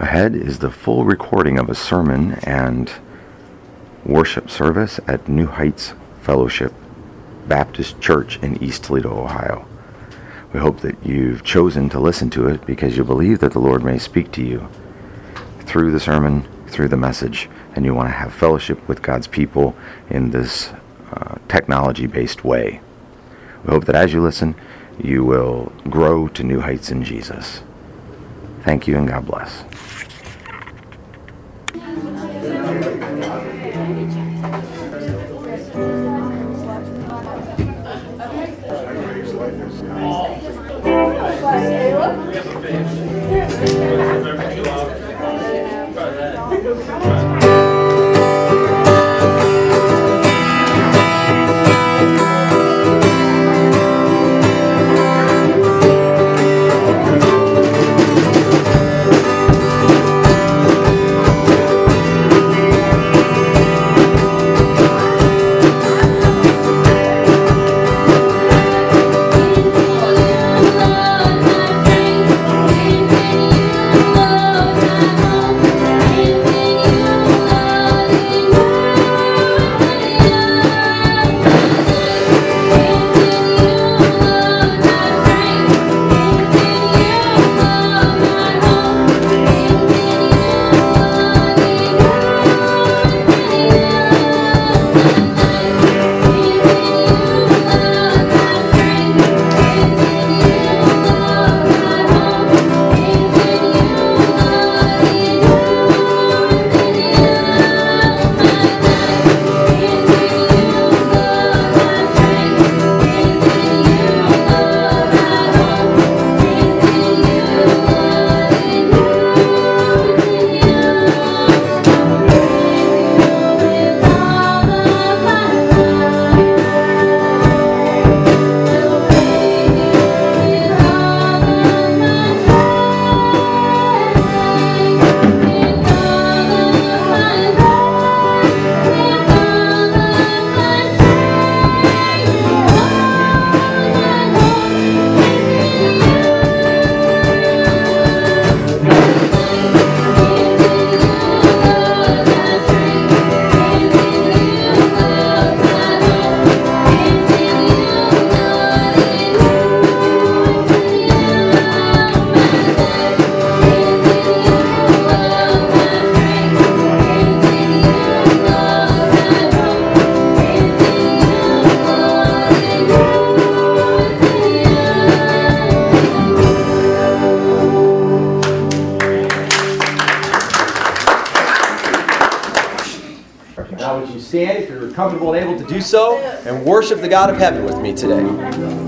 Ahead is the full recording of a sermon and worship service at New Heights Fellowship Baptist Church in East Toledo, Ohio. We hope that you've chosen to listen to it because you believe that the Lord may speak to you through the sermon, through the message, and you want to have fellowship with God's people in this uh, technology based way. We hope that as you listen, you will grow to new heights in Jesus. Thank you and God bless. So, and worship the God of heaven with me today.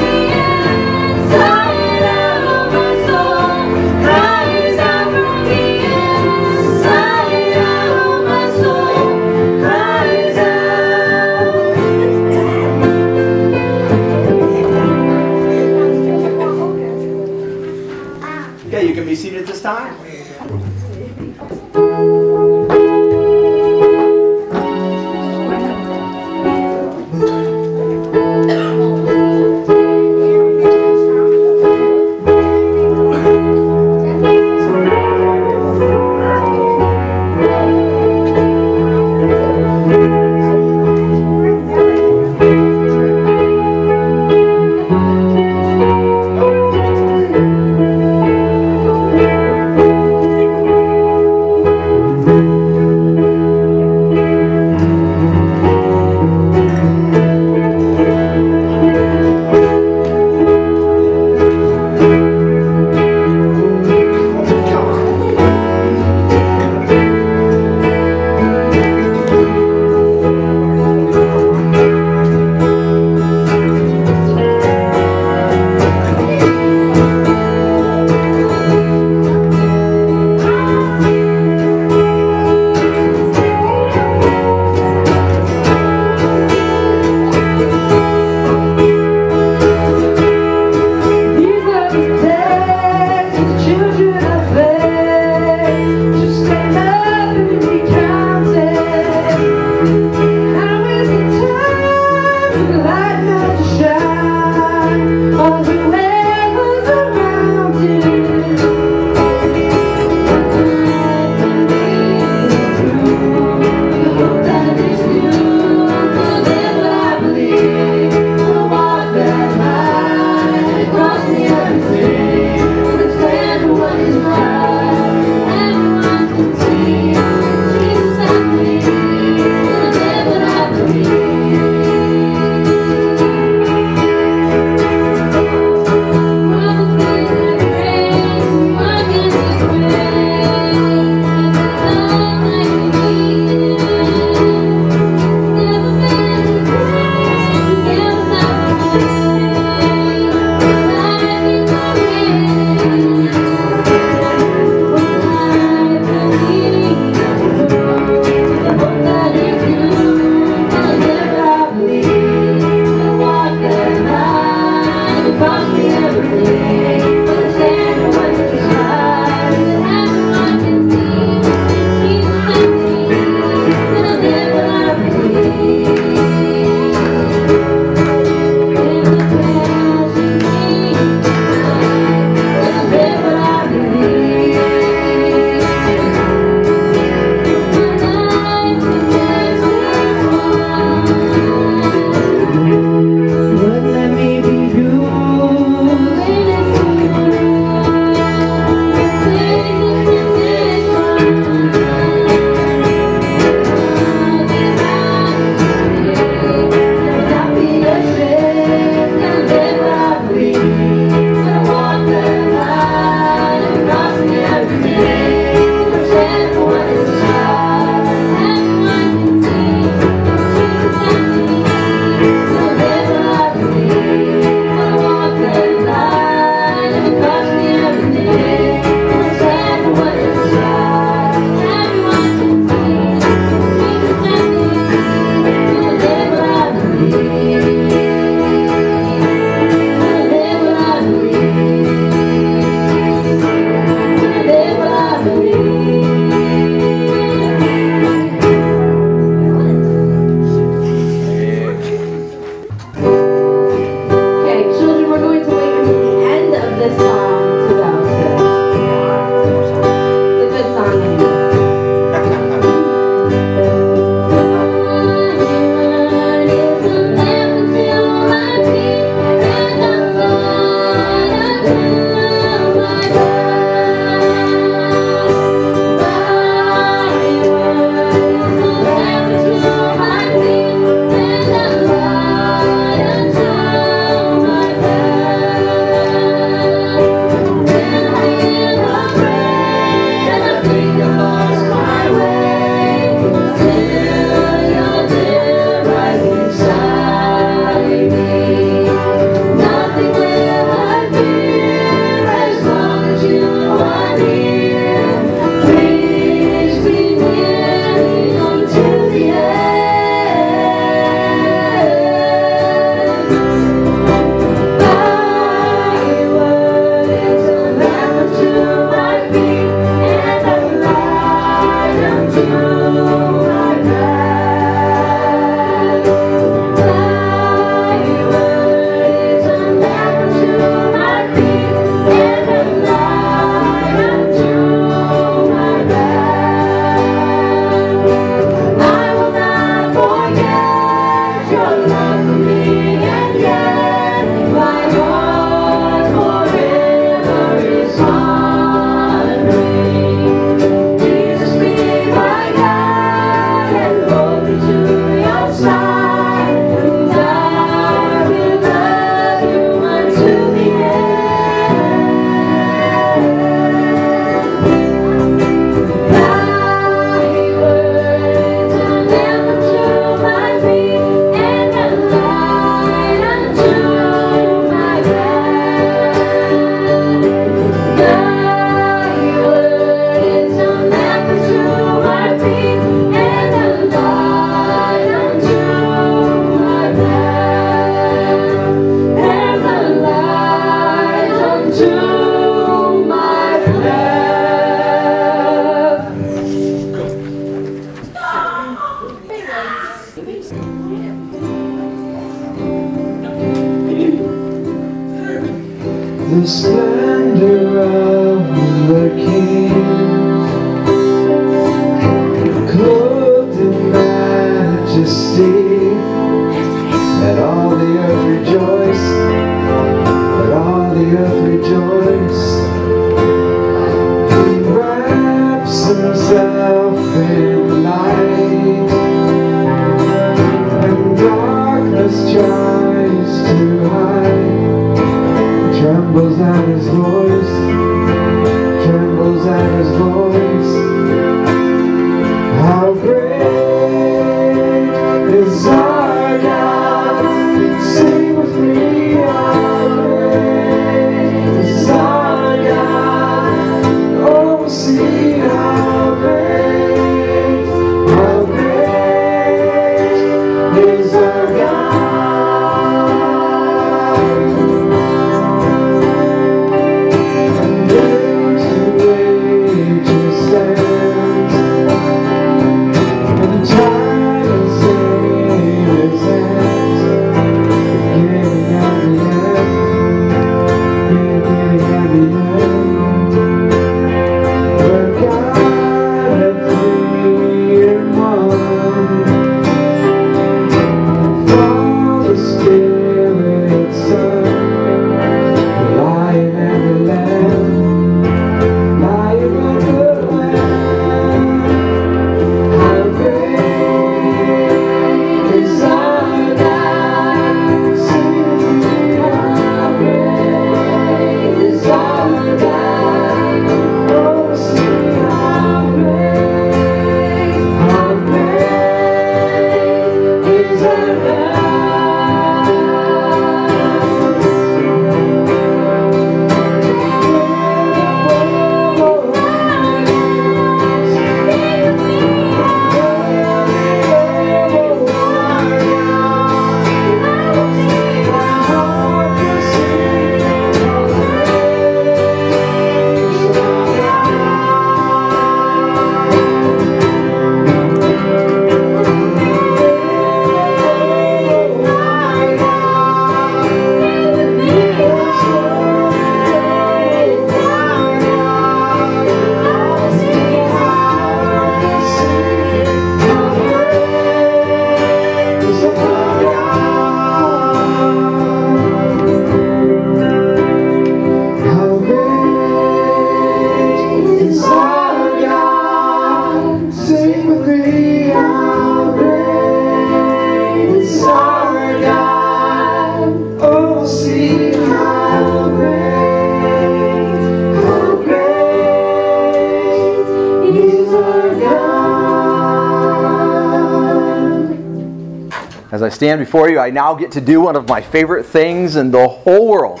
As I stand before you, I now get to do one of my favorite things in the whole world.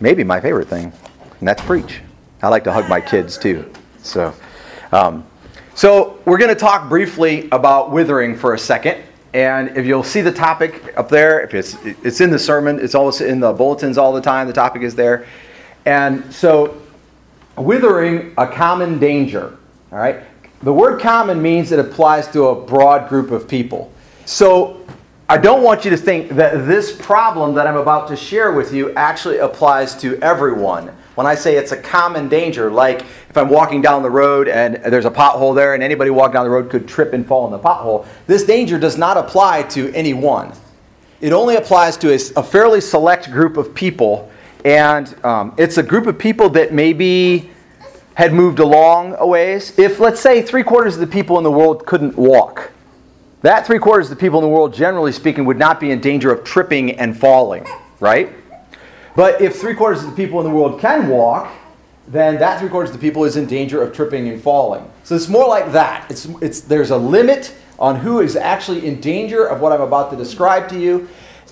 Maybe my favorite thing, and that's preach. I like to hug my kids too. So, um, so we're going to talk briefly about withering for a second. And if you'll see the topic up there, if it's it's in the sermon, it's always in the bulletins all the time. The topic is there, and so withering a common danger. All right. The word common means it applies to a broad group of people. So I don't want you to think that this problem that I'm about to share with you actually applies to everyone. When I say it's a common danger, like if I'm walking down the road and there's a pothole there and anybody walking down the road could trip and fall in the pothole, this danger does not apply to anyone. It only applies to a, a fairly select group of people, and um, it's a group of people that maybe had moved along a ways. If, let's say, three quarters of the people in the world couldn't walk, that three quarters of the people in the world, generally speaking, would not be in danger of tripping and falling, right? But if three quarters of the people in the world can walk, then that three quarters of the people is in danger of tripping and falling. So it's more like that. It's, it's, there's a limit on who is actually in danger of what I'm about to describe to you.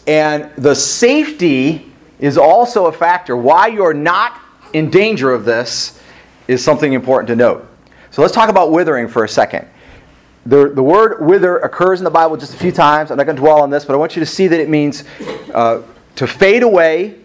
And the safety is also a factor. Why you're not in danger of this is something important to note. So let's talk about withering for a second. The, the word wither occurs in the Bible just a few times. I'm not going to dwell on this, but I want you to see that it means uh, to fade away,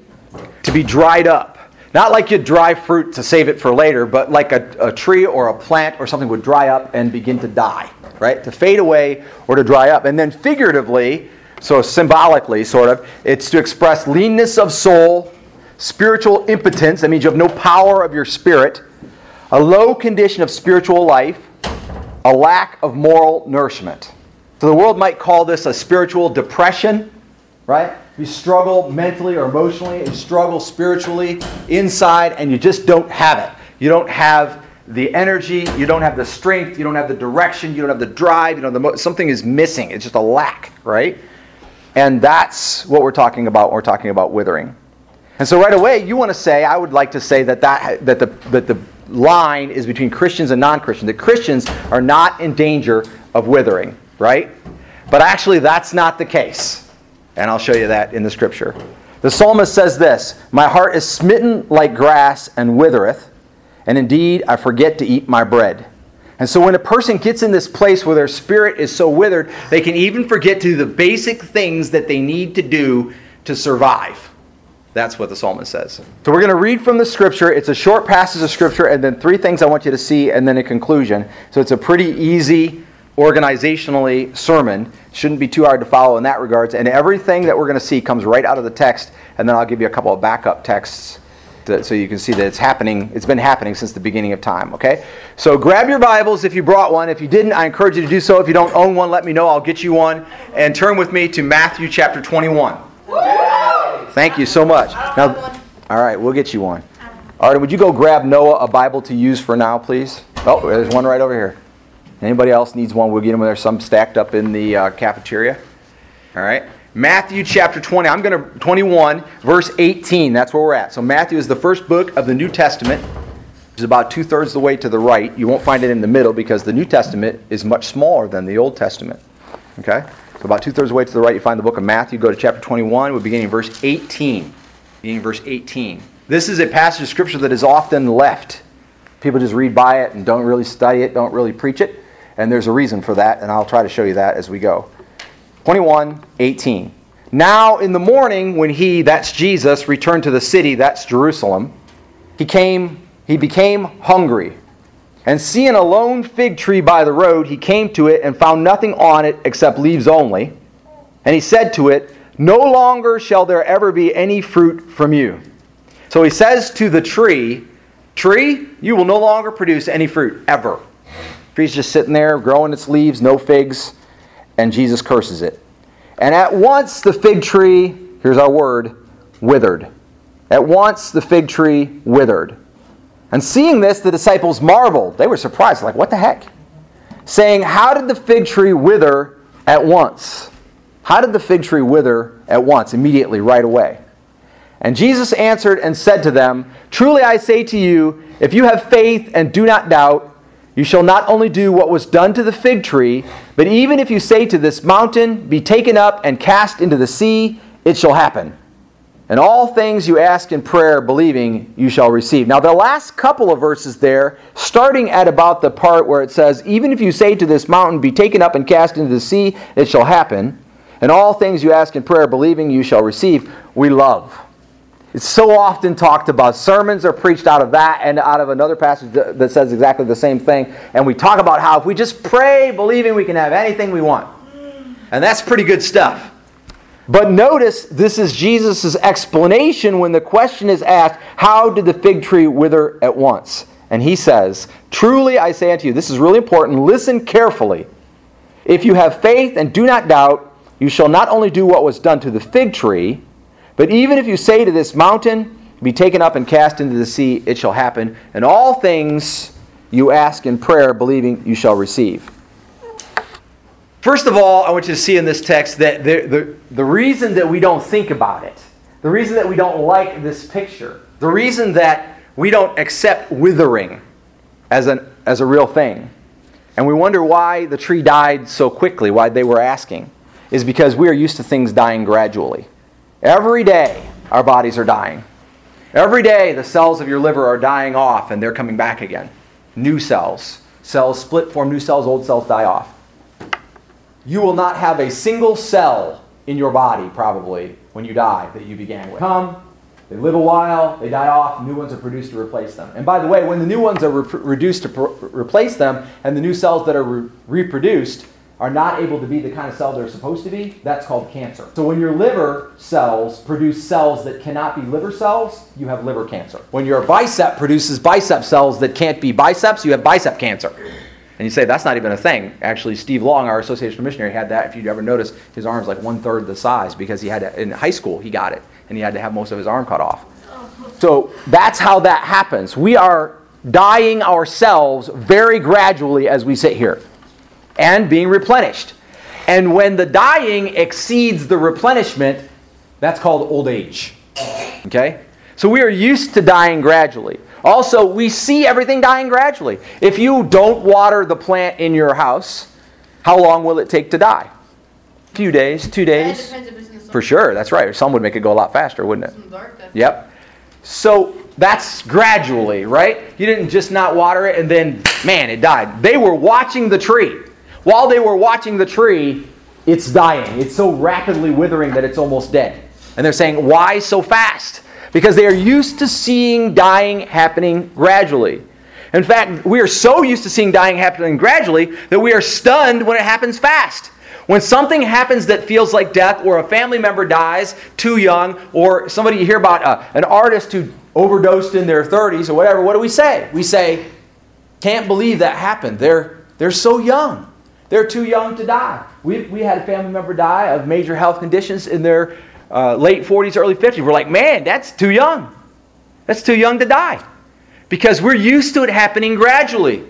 to be dried up. Not like you dry fruit to save it for later, but like a, a tree or a plant or something would dry up and begin to die, right? To fade away or to dry up. And then figuratively, so symbolically, sort of, it's to express leanness of soul, spiritual impotence, that means you have no power of your spirit, a low condition of spiritual life, a lack of moral nourishment. So the world might call this a spiritual depression, right? You struggle mentally or emotionally, you struggle spiritually inside, and you just don't have it. You don't have the energy, you don't have the strength, you don't have the direction, you don't have the drive, you know, the mo- something is missing. It's just a lack, right? And that's what we're talking about when we're talking about withering. And so right away, you want to say, I would like to say that, that, that, the, that the line is between Christians and non Christians. That Christians are not in danger of withering, right? But actually, that's not the case. And I'll show you that in the scripture. The psalmist says this My heart is smitten like grass and withereth, and indeed I forget to eat my bread. And so when a person gets in this place where their spirit is so withered, they can even forget to do the basic things that they need to do to survive. That's what the psalmist says. So we're going to read from the scripture. It's a short passage of scripture, and then three things I want you to see, and then a conclusion. So it's a pretty easy, organizationally sermon. Shouldn't be too hard to follow in that regards. And everything that we're going to see comes right out of the text, and then I'll give you a couple of backup texts to, so you can see that it's happening. It's been happening since the beginning of time. Okay. So grab your Bibles if you brought one. If you didn't, I encourage you to do so. If you don't own one, let me know. I'll get you one. And turn with me to Matthew chapter 21. Thank you so much. Now, all right, we'll get you one. Arden, would you go grab Noah a Bible to use for now, please? Oh, there's one right over here. Anybody else needs one? We'll get them. There's some stacked up in the uh, cafeteria. All right. Matthew chapter 20. I'm going to 21 verse 18. That's where we're at. So Matthew is the first book of the New Testament. Which is about two thirds of the way to the right. You won't find it in the middle because the New Testament is much smaller than the Old Testament. Okay. About two thirds of the way to the right, you find the book of Matthew. Go to chapter 21. We're beginning in verse 18. Beginning verse 18. This is a passage of scripture that is often left. People just read by it and don't really study it, don't really preach it. And there's a reason for that, and I'll try to show you that as we go. 21, 18. Now in the morning, when he, that's Jesus, returned to the city, that's Jerusalem, he came, he became hungry. And seeing a lone fig tree by the road, he came to it and found nothing on it except leaves only. And he said to it, No longer shall there ever be any fruit from you. So he says to the tree, Tree, you will no longer produce any fruit, ever. tree's just sitting there, growing its leaves, no figs, and Jesus curses it. And at once the fig tree, here's our word, withered. At once the fig tree withered. And seeing this, the disciples marveled. They were surprised, like, what the heck? Saying, How did the fig tree wither at once? How did the fig tree wither at once, immediately, right away? And Jesus answered and said to them, Truly I say to you, if you have faith and do not doubt, you shall not only do what was done to the fig tree, but even if you say to this mountain, Be taken up and cast into the sea, it shall happen. And all things you ask in prayer, believing, you shall receive. Now, the last couple of verses there, starting at about the part where it says, Even if you say to this mountain, Be taken up and cast into the sea, it shall happen. And all things you ask in prayer, believing, you shall receive. We love. It's so often talked about. Sermons are preached out of that and out of another passage that says exactly the same thing. And we talk about how if we just pray, believing, we can have anything we want. And that's pretty good stuff. But notice this is Jesus' explanation when the question is asked, How did the fig tree wither at once? And he says, Truly I say unto you, this is really important, listen carefully. If you have faith and do not doubt, you shall not only do what was done to the fig tree, but even if you say to this mountain, Be taken up and cast into the sea, it shall happen. And all things you ask in prayer, believing, you shall receive. First of all, I want you to see in this text that the, the, the reason that we don't think about it, the reason that we don't like this picture, the reason that we don't accept withering as, an, as a real thing, and we wonder why the tree died so quickly, why they were asking, is because we are used to things dying gradually. Every day, our bodies are dying. Every day, the cells of your liver are dying off and they're coming back again. New cells. Cells split, form new cells, old cells die off you will not have a single cell in your body, probably, when you die that you began with. Come, they live a while, they die off, new ones are produced to replace them. And by the way, when the new ones are re- reduced to pr- replace them, and the new cells that are re- reproduced are not able to be the kind of cell they're supposed to be, that's called cancer. So when your liver cells produce cells that cannot be liver cells, you have liver cancer. When your bicep produces bicep cells that can't be biceps, you have bicep cancer. And you say, that's not even a thing. Actually, Steve Long, our association missionary, had that. If you'd ever notice, his arm's like one third the size because he had to, in high school, he got it. And he had to have most of his arm cut off. So that's how that happens. We are dying ourselves very gradually as we sit here and being replenished. And when the dying exceeds the replenishment, that's called old age. Okay? So we are used to dying gradually. Also, we see everything dying gradually. If you don't water the plant in your house, how long will it take to die? A few days, two Yeah, it days? depends if it's in the summer. For sure, that's right. Some would make it go a lot faster, wouldn't it? Dark, Yep. So that's gradually, right? You didn't just not water it and then, man, it died. They were watching the tree. While they were watching the tree, it's dying. It's so rapidly withering that it's almost dead. And they're saying, why so fast? Because they are used to seeing dying happening gradually. In fact, we are so used to seeing dying happening gradually that we are stunned when it happens fast. When something happens that feels like death, or a family member dies too young, or somebody you hear about uh, an artist who overdosed in their 30s or whatever, what do we say? We say, can't believe that happened. They're, they're so young. They're too young to die. We, we had a family member die of major health conditions in their uh, late 40s, early 50s. We're like, man, that's too young. That's too young to die. Because we're used to it happening gradually.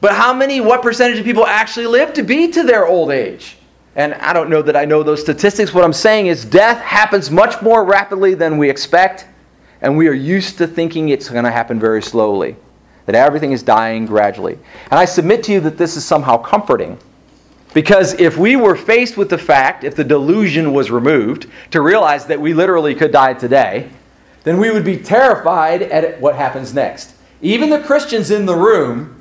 But how many, what percentage of people actually live to be to their old age? And I don't know that I know those statistics. What I'm saying is death happens much more rapidly than we expect, and we are used to thinking it's going to happen very slowly, that everything is dying gradually. And I submit to you that this is somehow comforting. Because if we were faced with the fact, if the delusion was removed, to realize that we literally could die today, then we would be terrified at what happens next. Even the Christians in the room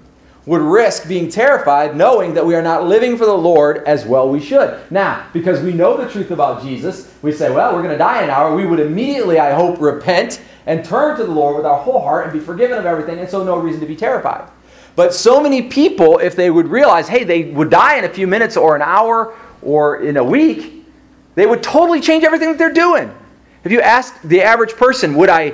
would risk being terrified knowing that we are not living for the Lord as well we should. Now, because we know the truth about Jesus, we say, well, we're going to die in an hour. We would immediately, I hope, repent and turn to the Lord with our whole heart and be forgiven of everything, and so no reason to be terrified. But so many people, if they would realize, hey, they would die in a few minutes or an hour or in a week, they would totally change everything that they're doing. If you ask the average person, would I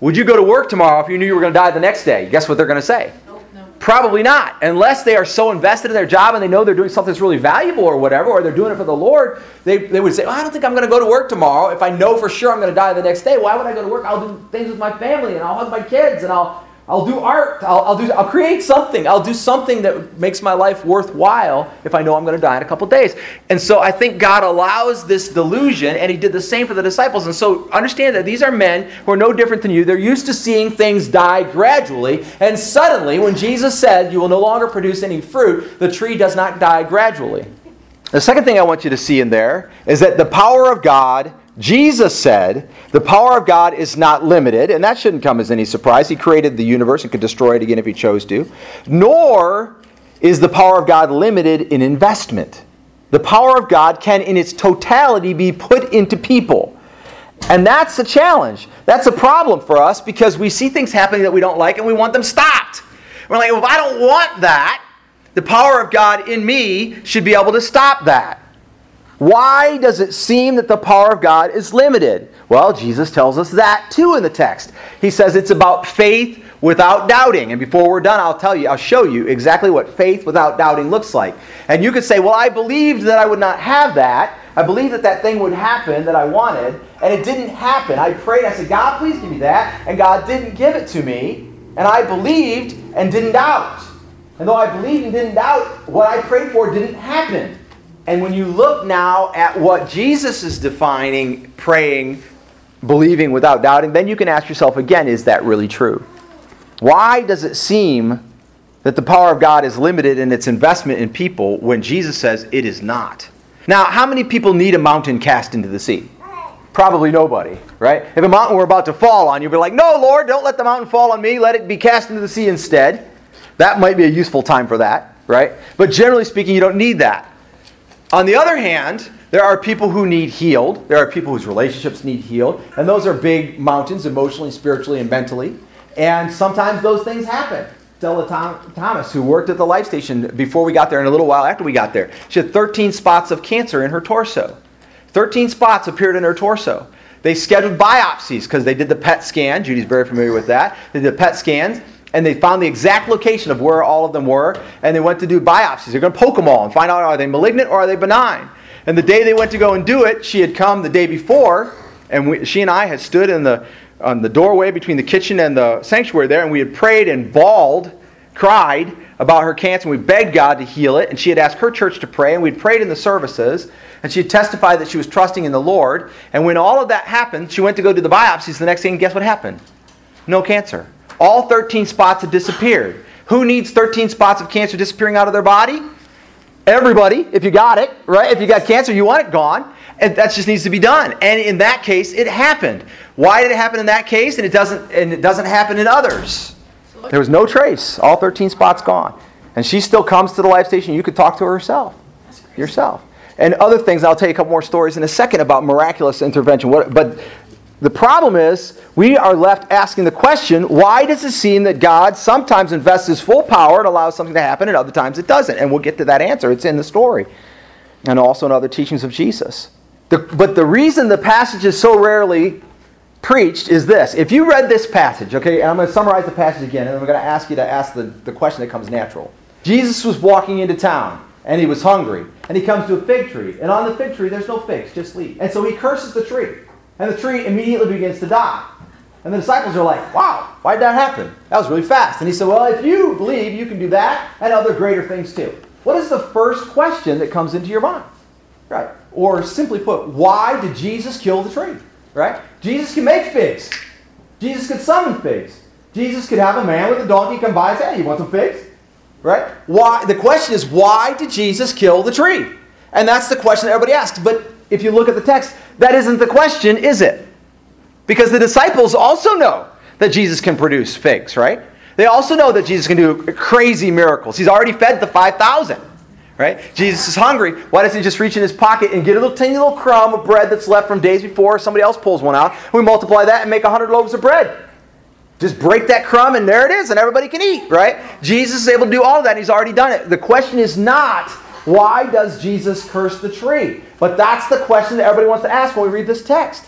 would you go to work tomorrow if you knew you were going to die the next day? Guess what they're going to say? Nope, no. Probably not. Unless they are so invested in their job and they know they're doing something that's really valuable or whatever, or they're doing it for the Lord, they, they would say, well, I don't think I'm going to go to work tomorrow. If I know for sure I'm going to die the next day, why would I go to work? I'll do things with my family and I'll hug my kids and I'll, I'll do art. I'll, I'll, do, I'll create something. I'll do something that makes my life worthwhile if I know I'm going to die in a couple days. And so I think God allows this delusion, and He did the same for the disciples. And so understand that these are men who are no different than you. They're used to seeing things die gradually. And suddenly, when Jesus said, You will no longer produce any fruit, the tree does not die gradually. The second thing I want you to see in there is that the power of God, Jesus said, the power of God is not limited, and that shouldn't come as any surprise. He created the universe and could destroy it again if he chose to. Nor is the power of God limited in investment. The power of God can, in its totality, be put into people. And that's a challenge. That's a problem for us because we see things happening that we don't like and we want them stopped. We're like, well, if I don't want that, the power of God in me should be able to stop that. Why does it seem that the power of God is limited? Well, Jesus tells us that too in the text. He says it's about faith without doubting. And before we're done, I'll tell you, I'll show you exactly what faith without doubting looks like. And you could say, well, I believed that I would not have that. I believed that that thing would happen that I wanted, and it didn't happen. I prayed, I said, God, please give me that. And God didn't give it to me. And I believed and didn't doubt. And though I believed and didn't doubt, what I prayed for didn't happen. And when you look now at what Jesus is defining praying, believing without doubting, then you can ask yourself again is that really true? Why does it seem that the power of God is limited in its investment in people when Jesus says it is not? Now, how many people need a mountain cast into the sea? Probably nobody, right? If a mountain were about to fall on you'd be like, no, Lord, don't let the mountain fall on me. Let it be cast into the sea instead. That might be a useful time for that, right? But generally speaking, you don't need that. On the other hand, there are people who need healed. There are people whose relationships need healed. And those are big mountains, emotionally, spiritually, and mentally. And sometimes those things happen. Stella Tom- Thomas, who worked at the life station before we got there and a little while after we got there. She had 13 spots of cancer in her torso. 13 spots appeared in her torso. They scheduled biopsies because they did the PET scan. Judy's very familiar with that. They did the PET scans and they found the exact location of where all of them were and they went to do biopsies. They're going to poke them all and find out are they malignant or are they benign. And the day they went to go and do it, she had come the day before and we, she and I had stood in the on the doorway between the kitchen and the sanctuary there, and we had prayed and bawled, cried about her cancer, and we begged God to heal it. And she had asked her church to pray, and we'd prayed in the services, and she had testified that she was trusting in the Lord. And when all of that happened, she went to go do the biopsies the next day, and guess what happened? No cancer. All 13 spots had disappeared. Who needs 13 spots of cancer disappearing out of their body? Everybody, if you got it, right? If you got cancer, you want it gone. And that just needs to be done. And in that case, it happened. Why did it happen in that case and it doesn't and it doesn't happen in others? There was no trace. All 13 spots gone. And she still comes to the life station. You could talk to her herself. Yourself. And other things, I'll tell you a couple more stories in a second about miraculous intervention. What, but the problem is, we are left asking the question why does it seem that God sometimes invests his full power and allows something to happen, and other times it doesn't? And we'll get to that answer. It's in the story, and also in other teachings of Jesus. The, but the reason the passage is so rarely preached is this. If you read this passage, okay, and I'm going to summarize the passage again, and I'm going to ask you to ask the, the question that comes natural. Jesus was walking into town, and he was hungry, and he comes to a fig tree, and on the fig tree there's no figs, just leaves. And so he curses the tree. And the tree immediately begins to die. And the disciples are like, wow, why did that happen? That was really fast. And he said, well, if you believe, you can do that and other greater things too. What is the first question that comes into your mind? Right. Or simply put, why did Jesus kill the tree? Right? Jesus can make figs. Jesus could summon figs. Jesus could have a man with a donkey come by and say, hey, you want some figs? Right? Why? The question is, why did Jesus kill the tree? And that's the question that everybody asks. But if you look at the text, that isn't the question, is it? Because the disciples also know that Jesus can produce figs, right? They also know that Jesus can do crazy miracles. He's already fed the 5,000, right? Jesus is hungry. Why doesn't he just reach in his pocket and get a little tiny little crumb of bread that's left from days before? Somebody else pulls one out. We multiply that and make 100 loaves of bread. Just break that crumb and there it is, and everybody can eat, right? Jesus is able to do all of that, he's already done it. The question is not why does Jesus curse the tree? But that's the question that everybody wants to ask when we read this text.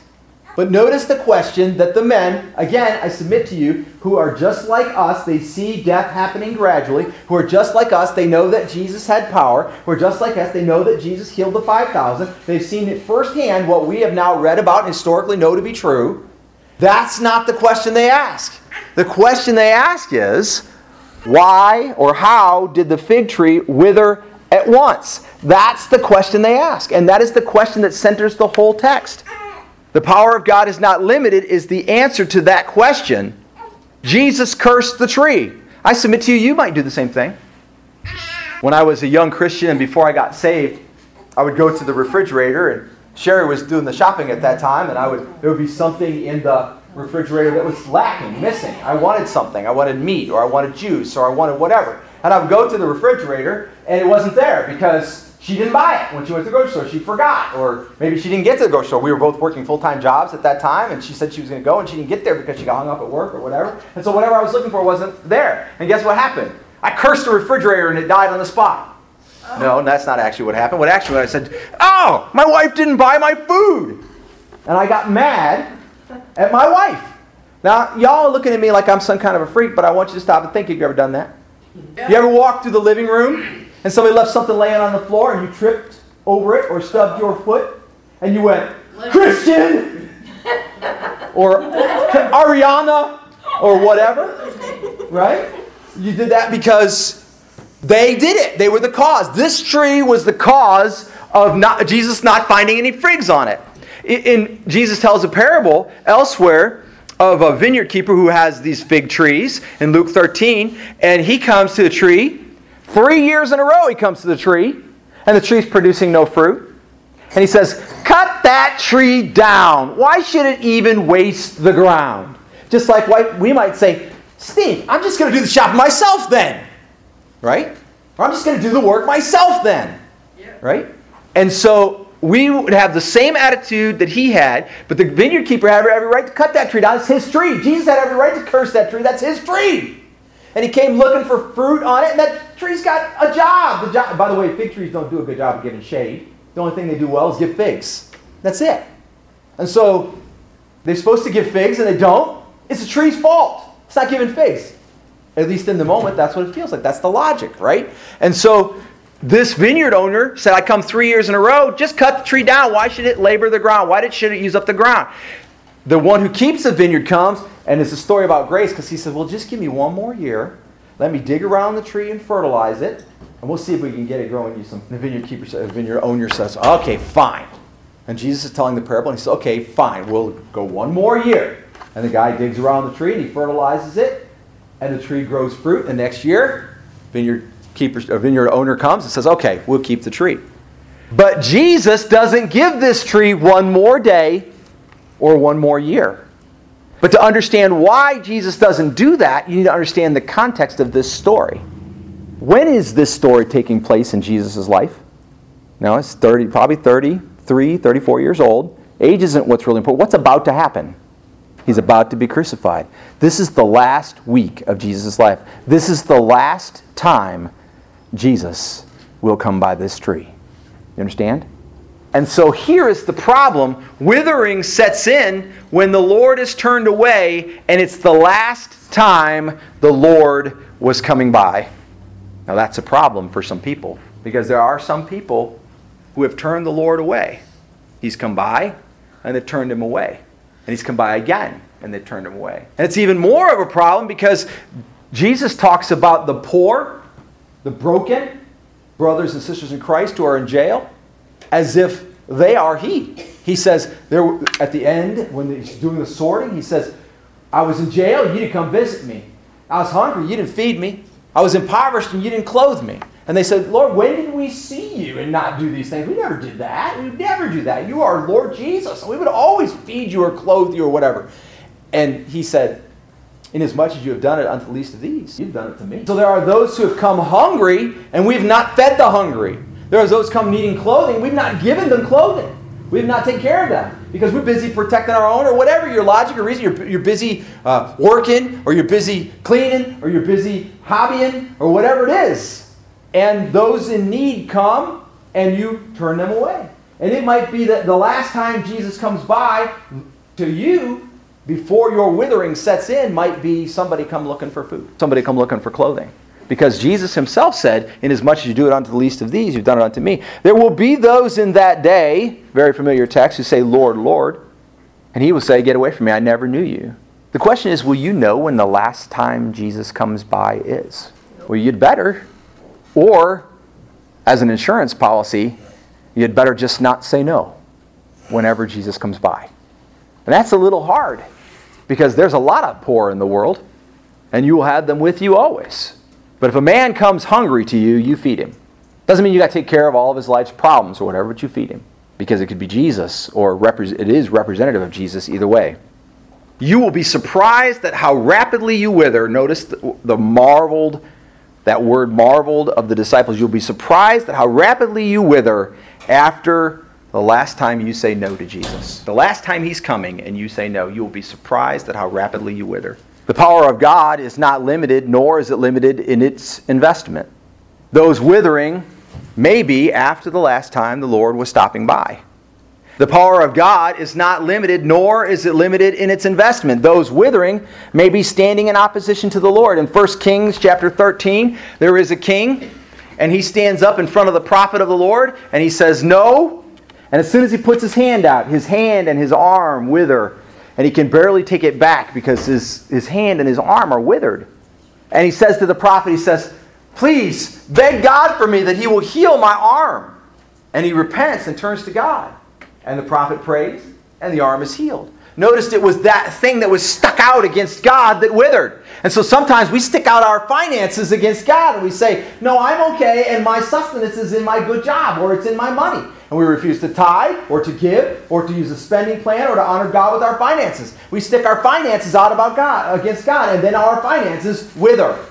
But notice the question that the men, again, I submit to you, who are just like us, they see death happening gradually, who are just like us, they know that Jesus had power, who are just like us, they know that Jesus healed the 5,000, they've seen it firsthand what we have now read about and historically know to be true. That's not the question they ask. The question they ask is, why or how did the fig tree wither at once? That's the question they ask. And that is the question that centers the whole text. The power of God is not limited, is the answer to that question. Jesus cursed the tree. I submit to you, you might do the same thing. When I was a young Christian and before I got saved, I would go to the refrigerator and Sherry was doing the shopping at that time, and I would there would be something in the refrigerator that was lacking, missing. I wanted something. I wanted meat, or I wanted juice, or I wanted whatever. And I would go to the refrigerator, and it wasn't there because she didn't buy it when she went to the grocery store. She forgot, or maybe she didn't get to the grocery store. We were both working full time jobs at that time, and she said she was going to go, and she didn't get there because she got hung up at work or whatever. And so whatever I was looking for wasn't there. And guess what happened? I cursed the refrigerator, and it died on the spot. Oh. No, that's not actually what happened. What actually I said, "Oh, my wife didn't buy my food," and I got mad at my wife. Now, y'all are looking at me like I'm some kind of a freak, but I want you to stop and think. Have you ever done that? You ever walked through the living room and somebody left something laying on the floor and you tripped over it or stubbed your foot and you went, Christian! Or Ariana! Or whatever. Right? You did that because they did it. They were the cause. This tree was the cause of not, Jesus not finding any figs on it. In, in- Jesus tells a parable elsewhere of a vineyard keeper who has these fig trees in Luke 13, and he comes to the tree. Three years in a row, he comes to the tree, and the tree's producing no fruit. And he says, Cut that tree down. Why should it even waste the ground? Just like why we might say, Steve, I'm just going to do the shopping myself then right? Or I'm just going to do the work myself then, right? And so we would have the same attitude that he had, but the vineyard keeper had every right to cut that tree down. It's his tree. Jesus had every right to curse that tree. That's his tree. and he came looking for fruit on it, and that tree's got a job. The job. By the way, fig trees don't do a good job of giving shade. The only thing they do well is give figs. That's it. And so they're supposed to give figs, and they don't. It's the tree's fault. It's not giving figs. At least in the moment, that's what it feels like. That's the logic, right? And so this vineyard owner said, I come three years in a row, just cut the tree down. Why should it labor the ground? Why should it use up the ground? The one who keeps the vineyard comes, and it's a story about grace because he said, Well, just give me one more year. Let me dig around the tree and fertilize it, and we'll see if we can get it growing you some. The vineyard keeper, the vineyard owner says, Okay, fine. And Jesus is telling the parable, and he says, Okay, fine, we'll go one more year. And the guy digs around the tree and he fertilizes it, and the tree grows fruit. And next year, vineyard keeper, a vineyard owner comes and says, Okay, we'll keep the tree. But Jesus doesn't give this tree one more day or one more year. But to understand why Jesus doesn't do that, you need to understand the context of this story. When is this story taking place in Jesus' life? Now, it's 30, probably 33, 34 years old. Age isn't what's really important. What's about to happen? He's about to be crucified. This is the last week of Jesus' life. This is the last time Jesus will come by this tree. You understand? And so here is the problem withering sets in when the Lord is turned away, and it's the last time the Lord was coming by. Now, that's a problem for some people because there are some people who have turned the Lord away. He's come by, and they've turned him away. And he's come by again, and they've turned him away. And it's even more of a problem because Jesus talks about the poor, the broken, brothers and sisters in Christ who are in jail as if they are he. He says, there, at the end, when he's doing the sorting, he says, I was in jail, you didn't come visit me. I was hungry, you didn't feed me. I was impoverished, and you didn't clothe me. And they said, Lord, when did we see you and not do these things? We never did that. We never do that. You are Lord Jesus. We would always feed you or clothe you or whatever. And he said, Inasmuch as you have done it unto the least of these, you've done it to me. So there are those who have come hungry, and we've not fed the hungry. There are those come needing clothing. We've not given them clothing. We've not taken care of them because we're busy protecting our own or whatever your logic or reason. You're, you're busy uh, working or you're busy cleaning or you're busy hobbying or whatever it is. And those in need come and you turn them away. And it might be that the last time Jesus comes by to you before your withering sets in might be somebody come looking for food, somebody come looking for clothing. Because Jesus himself said, Inasmuch as you do it unto the least of these, you've done it unto me. There will be those in that day, very familiar text, who say, Lord, Lord. And he will say, Get away from me, I never knew you. The question is, will you know when the last time Jesus comes by is? Well, you'd better. Or, as an insurance policy, you'd better just not say no whenever Jesus comes by. And that's a little hard because there's a lot of poor in the world, and you will have them with you always. But if a man comes hungry to you, you feed him. Doesn't mean you got to take care of all of his life's problems or whatever, but you feed him because it could be Jesus or repre- it is representative of Jesus either way. You will be surprised at how rapidly you wither. Notice the, the marveled, that word marveled of the disciples. You'll be surprised at how rapidly you wither after the last time you say no to Jesus. The last time he's coming and you say no, you will be surprised at how rapidly you wither. The power of God is not limited, nor is it limited in its investment. Those withering may be after the last time the Lord was stopping by. The power of God is not limited, nor is it limited in its investment. Those withering may be standing in opposition to the Lord. In 1 Kings chapter 13, there is a king, and he stands up in front of the prophet of the Lord, and he says, No. And as soon as he puts his hand out, his hand and his arm wither, and he can barely take it back because his, his hand and his arm are withered. And he says to the prophet, He says, Please beg God for me that he will heal my arm. And he repents and turns to God. And the prophet prays, and the arm is healed. Noticed it was that thing that was stuck out against God that withered. And so sometimes we stick out our finances against God and we say, No, I'm okay, and my sustenance is in my good job or it's in my money. And we refuse to tithe or to give or to use a spending plan or to honor God with our finances. We stick our finances out about God against God, and then our finances wither.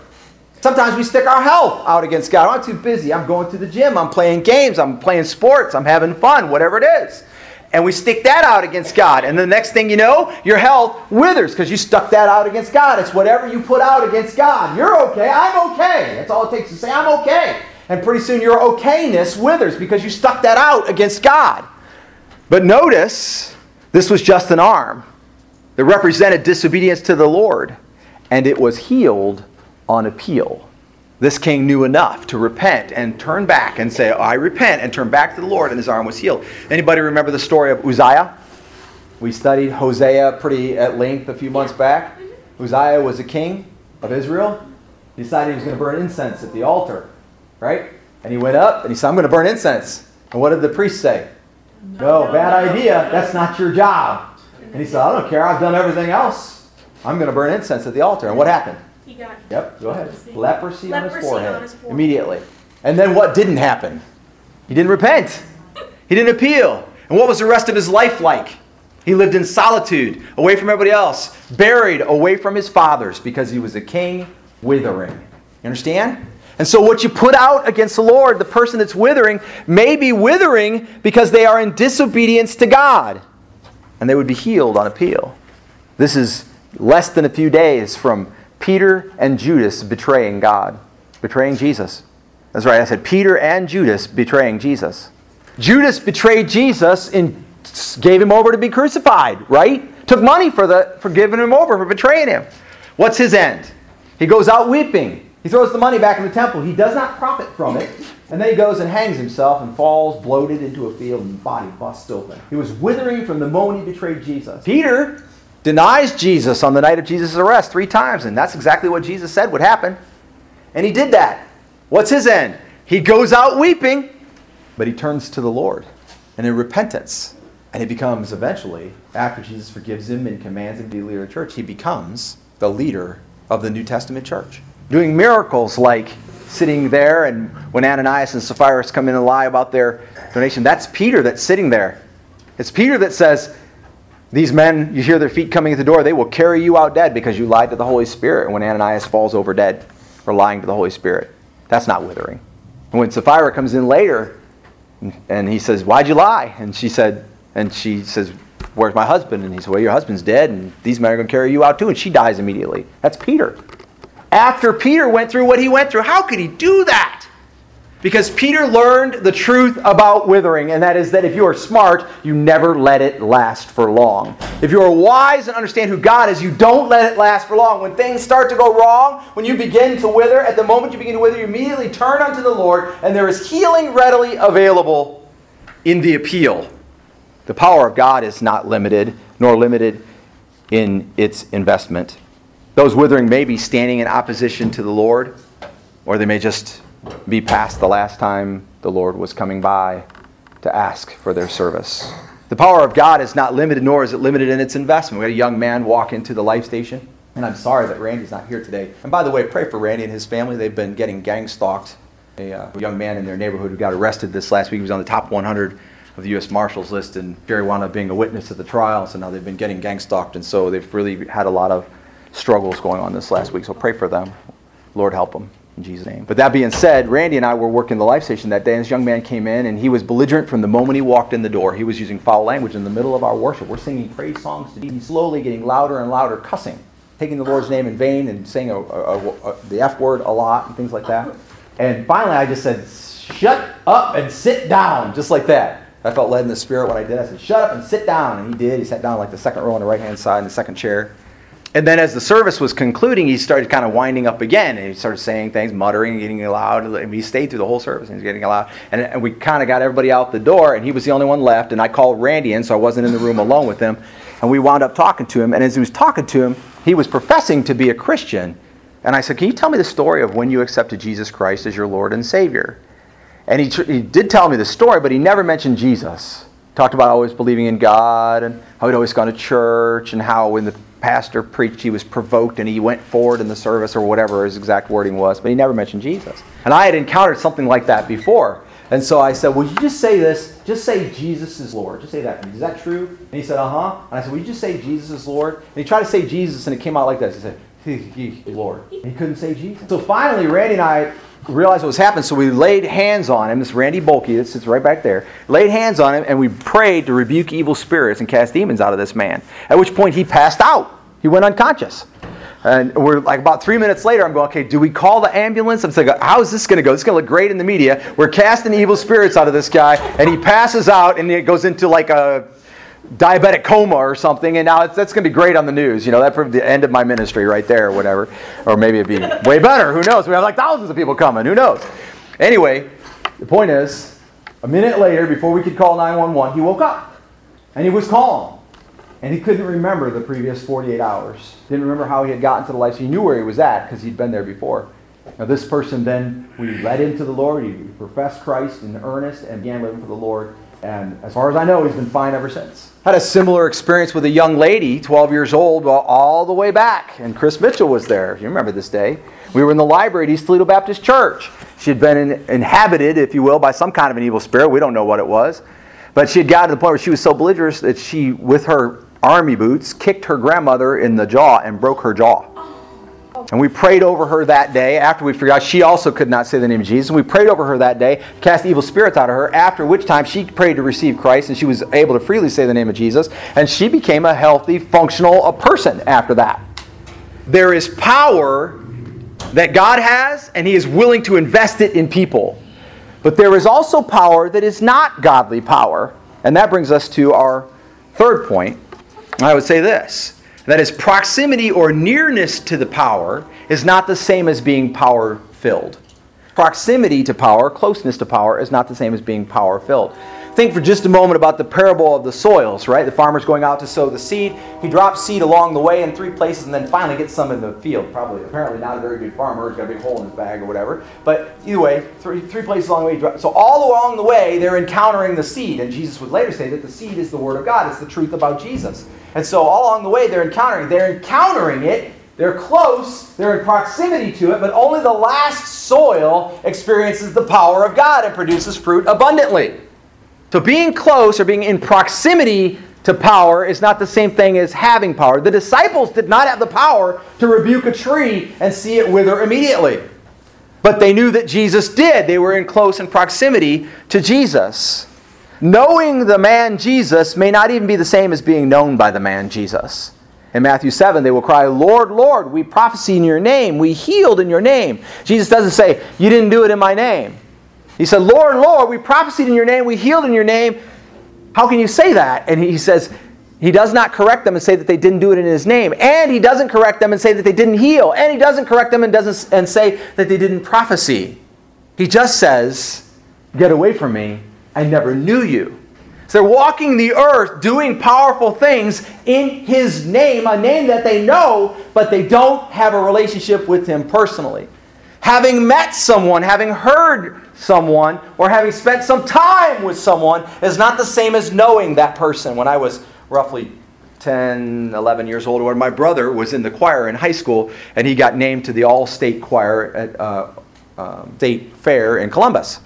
Sometimes we stick our health out against God. I'm too busy. I'm going to the gym. I'm playing games. I'm playing sports. I'm having fun, whatever it is. and we stick that out against God. And the next thing you know, your health withers because you stuck that out against God. It's whatever you put out against God. You're okay. I'm okay. That's all it takes to say, I'm okay. And pretty soon your okayness withers because you stuck that out against God. But notice, this was just an arm that represented disobedience to the Lord, and it was healed on appeal. This king knew enough to repent and turn back and say, I repent, and turn back to the Lord, and his arm was healed. Anybody remember the story of Uzziah? We studied Hosea pretty at length a few months back. Uzziah was a king of Israel. He decided he was going to burn incense at the altar, right? And he went up and he said, I'm going to burn incense. And what did the priest say? No, bad idea. That's not your job. And he said, I don't care. I've done everything else. I'm going to burn incense at the altar. And what happened? He got Yep, go ahead. Leprosy. Leprosy, on, his forehead. on his forehead. Immediately. And then what didn't happen? He didn't repent. He didn't appeal. And what was the rest of his life like? He lived in solitude, away from everybody else, buried away from his fathers because he was a king withering. You understand? And so, what you put out against the Lord, the person that's withering, may be withering because they are in disobedience to God. And they would be healed on appeal. This is less than a few days from Peter and Judas betraying God, betraying Jesus. That's right, I said Peter and Judas betraying Jesus. Judas betrayed Jesus and gave him over to be crucified, right? Took money for, the, for giving him over, for betraying him. What's his end? He goes out weeping. He throws the money back in the temple. He does not profit from it. And then he goes and hangs himself and falls bloated into a field and body busts open. He was withering from the moment he betrayed Jesus. Peter denies Jesus on the night of Jesus' arrest three times, and that's exactly what Jesus said would happen. And he did that. What's his end? He goes out weeping, but he turns to the Lord and in repentance. And he becomes eventually, after Jesus forgives him and commands him to be leader of the church, he becomes the leader of the New Testament church. Doing miracles like sitting there, and when Ananias and Sapphira come in and lie about their donation, that's Peter that's sitting there. It's Peter that says, These men, you hear their feet coming at the door, they will carry you out dead because you lied to the Holy Spirit. When Ananias falls over dead for lying to the Holy Spirit, that's not withering. And when Sapphira comes in later, and he says, Why'd you lie? And she said, and she says, Where's my husband? And he says, Well, your husband's dead, and these men are going to carry you out too. And she dies immediately. That's Peter. After Peter went through what he went through, how could he do that? Because Peter learned the truth about withering, and that is that if you are smart, you never let it last for long. If you are wise and understand who God is, you don't let it last for long. When things start to go wrong, when you begin to wither, at the moment you begin to wither, you immediately turn unto the Lord, and there is healing readily available in the appeal. The power of God is not limited, nor limited in its investment. Those withering may be standing in opposition to the Lord, or they may just be past the last time the Lord was coming by to ask for their service. The power of God is not limited, nor is it limited in its investment. We had a young man walk into the life station, and I'm sorry that Randy's not here today. And by the way, pray for Randy and his family. They've been getting gang stalked. A uh, young man in their neighborhood who got arrested this last week he was on the top 100 of the U.S. Marshals list, and Jerry wound up being a witness at the trial. So now they've been getting gang stalked, and so they've really had a lot of struggles going on this last week. So pray for them. Lord help them in Jesus' name. But that being said, Randy and I were working the life station that day, and this young man came in, and he was belligerent from the moment he walked in the door. He was using foul language in the middle of our worship. We're singing praise songs to. He's slowly getting louder and louder, cussing, taking the Lord's name in vain, and saying a, a, a, the F word a lot and things like that. And finally, I just said, "Shut up and sit down," just like that. I felt led in the spirit when I did. I said, "Shut up and sit down," and he did. He sat down like the second row on the right hand side in the second chair. And then as the service was concluding, he started kind of winding up again. And he started saying things, muttering, getting loud. And he stayed through the whole service and he was getting loud. And, and we kind of got everybody out the door, and he was the only one left. And I called Randy in, so I wasn't in the room alone with him. And we wound up talking to him. And as he was talking to him, he was professing to be a Christian. And I said, Can you tell me the story of when you accepted Jesus Christ as your Lord and Savior? And he, tr- he did tell me the story, but he never mentioned Jesus. Talked about always believing in God and how he'd always gone to church and how when the pastor preached, he was provoked and he went forward in the service or whatever his exact wording was, but he never mentioned Jesus. And I had encountered something like that before. And so I said, Will you just say this? Just say Jesus is Lord. Just say that. Is that true? And he said, Uh huh. And I said, Will you just say Jesus is Lord? And he tried to say Jesus, and it came out like this. He said, Lord. He couldn't say Jesus. So finally, Randy and I realized what was happening, so we laid hands on him. This Randy Bulky that sits right back there. Laid hands on him, and we prayed to rebuke evil spirits and cast demons out of this man. At which point he passed out. He went unconscious. And we're like about three minutes later, I'm going, okay, do we call the ambulance? I'm thinking, how is this going to go? This is going to look great in the media. We're casting evil spirits out of this guy, and he passes out, and it goes into like a diabetic coma or something, and now that's going to be great on the news. You know, that's the end of my ministry right there, or whatever. Or maybe it'd be way better. Who knows? We have like thousands of people coming. Who knows? Anyway, the point is, a minute later, before we could call 911, he woke up, and he was calm. And he couldn't remember the previous 48 hours. Didn't remember how he had gotten to the life. So he knew where he was at because he'd been there before. Now, this person then, we led him to the Lord. He professed Christ in earnest and began living for the Lord. And as far as I know, he's been fine ever since. Had a similar experience with a young lady, 12 years old, all the way back. And Chris Mitchell was there. You remember this day. We were in the library at East Toledo Baptist Church. She had been in, inhabited, if you will, by some kind of an evil spirit. We don't know what it was. But she had gotten to the point where she was so belligerent that she, with her army boots, kicked her grandmother in the jaw and broke her jaw. And we prayed over her that day after we out she also could not say the name of Jesus. And we prayed over her that day, cast evil spirits out of her, after which time she prayed to receive Christ and she was able to freely say the name of Jesus. And she became a healthy, functional a person after that. There is power that God has, and He is willing to invest it in people. But there is also power that is not godly power. And that brings us to our third point I would say this that is, proximity or nearness to the power is not the same as being power filled. Proximity to power, closeness to power, is not the same as being power filled. Think for just a moment about the parable of the soils, right? The farmer's going out to sow the seed. He drops seed along the way in three places and then finally gets some in the field. Probably, apparently, not a very good farmer. He's got a big hole in his bag or whatever. But either way, three, three places along the way. So, all along the way, they're encountering the seed. And Jesus would later say that the seed is the Word of God, it's the truth about Jesus. And so, all along the way, they're encountering. They're encountering it they're close, they're in proximity to it, but only the last soil experiences the power of God and produces fruit abundantly. So being close or being in proximity to power is not the same thing as having power. The disciples did not have the power to rebuke a tree and see it wither immediately. But they knew that Jesus did. They were in close and proximity to Jesus. Knowing the man Jesus may not even be the same as being known by the man Jesus. In Matthew 7, they will cry, Lord, Lord, we prophesy in your name, we healed in your name. Jesus doesn't say, You didn't do it in my name. He said, Lord, Lord, we prophesied in your name, we healed in your name. How can you say that? And he says, he does not correct them and say that they didn't do it in his name. And he doesn't correct them and say that they didn't heal. And he doesn't correct them and doesn't and say that they didn't prophesy. He just says, Get away from me. I never knew you. So they're walking the earth doing powerful things in his name, a name that they know, but they don't have a relationship with him personally. Having met someone, having heard someone, or having spent some time with someone is not the same as knowing that person. When I was roughly 10, 11 years old, when my brother was in the choir in high school, and he got named to the all state choir at uh, um, State Fair in Columbus.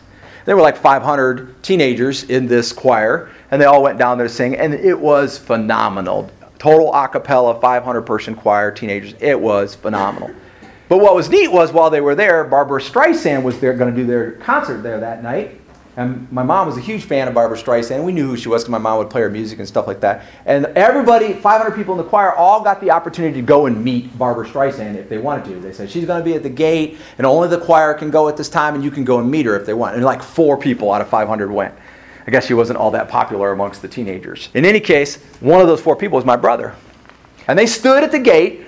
There were like 500 teenagers in this choir, and they all went down there to sing, and it was phenomenal. Total a cappella, 500 person choir, teenagers. It was phenomenal. But what was neat was while they were there, Barbara Streisand was there going to do their concert there that night. And my mom was a huge fan of Barbara Streisand. We knew who she was because my mom would play her music and stuff like that. And everybody, 500 people in the choir, all got the opportunity to go and meet Barbara Streisand if they wanted to. They said, she's going to be at the gate, and only the choir can go at this time, and you can go and meet her if they want. And like four people out of 500 went. I guess she wasn't all that popular amongst the teenagers. In any case, one of those four people was my brother. And they stood at the gate,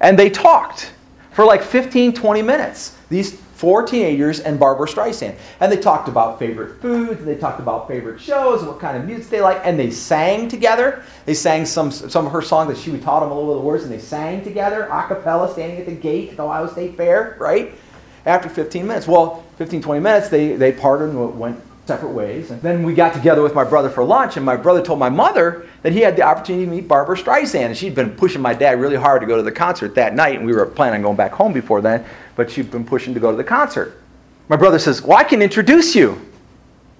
and they talked for like 15, 20 minutes. These four teenagers and Barbara Streisand. And they talked about favorite foods, and they talked about favorite shows, and what kind of music they like, and they sang together. They sang some, some of her songs that she would taught them a little of the words, and they sang together, a cappella, standing at the gate at the Ohio State Fair, right? After 15 minutes. Well, 15, 20 minutes, they, they parted and went separate ways. And then we got together with my brother for lunch, and my brother told my mother that he had the opportunity to meet Barbara Streisand. And she'd been pushing my dad really hard to go to the concert that night, and we were planning on going back home before then, but she'd been pushing to go to the concert. My brother says, Well, I can introduce you.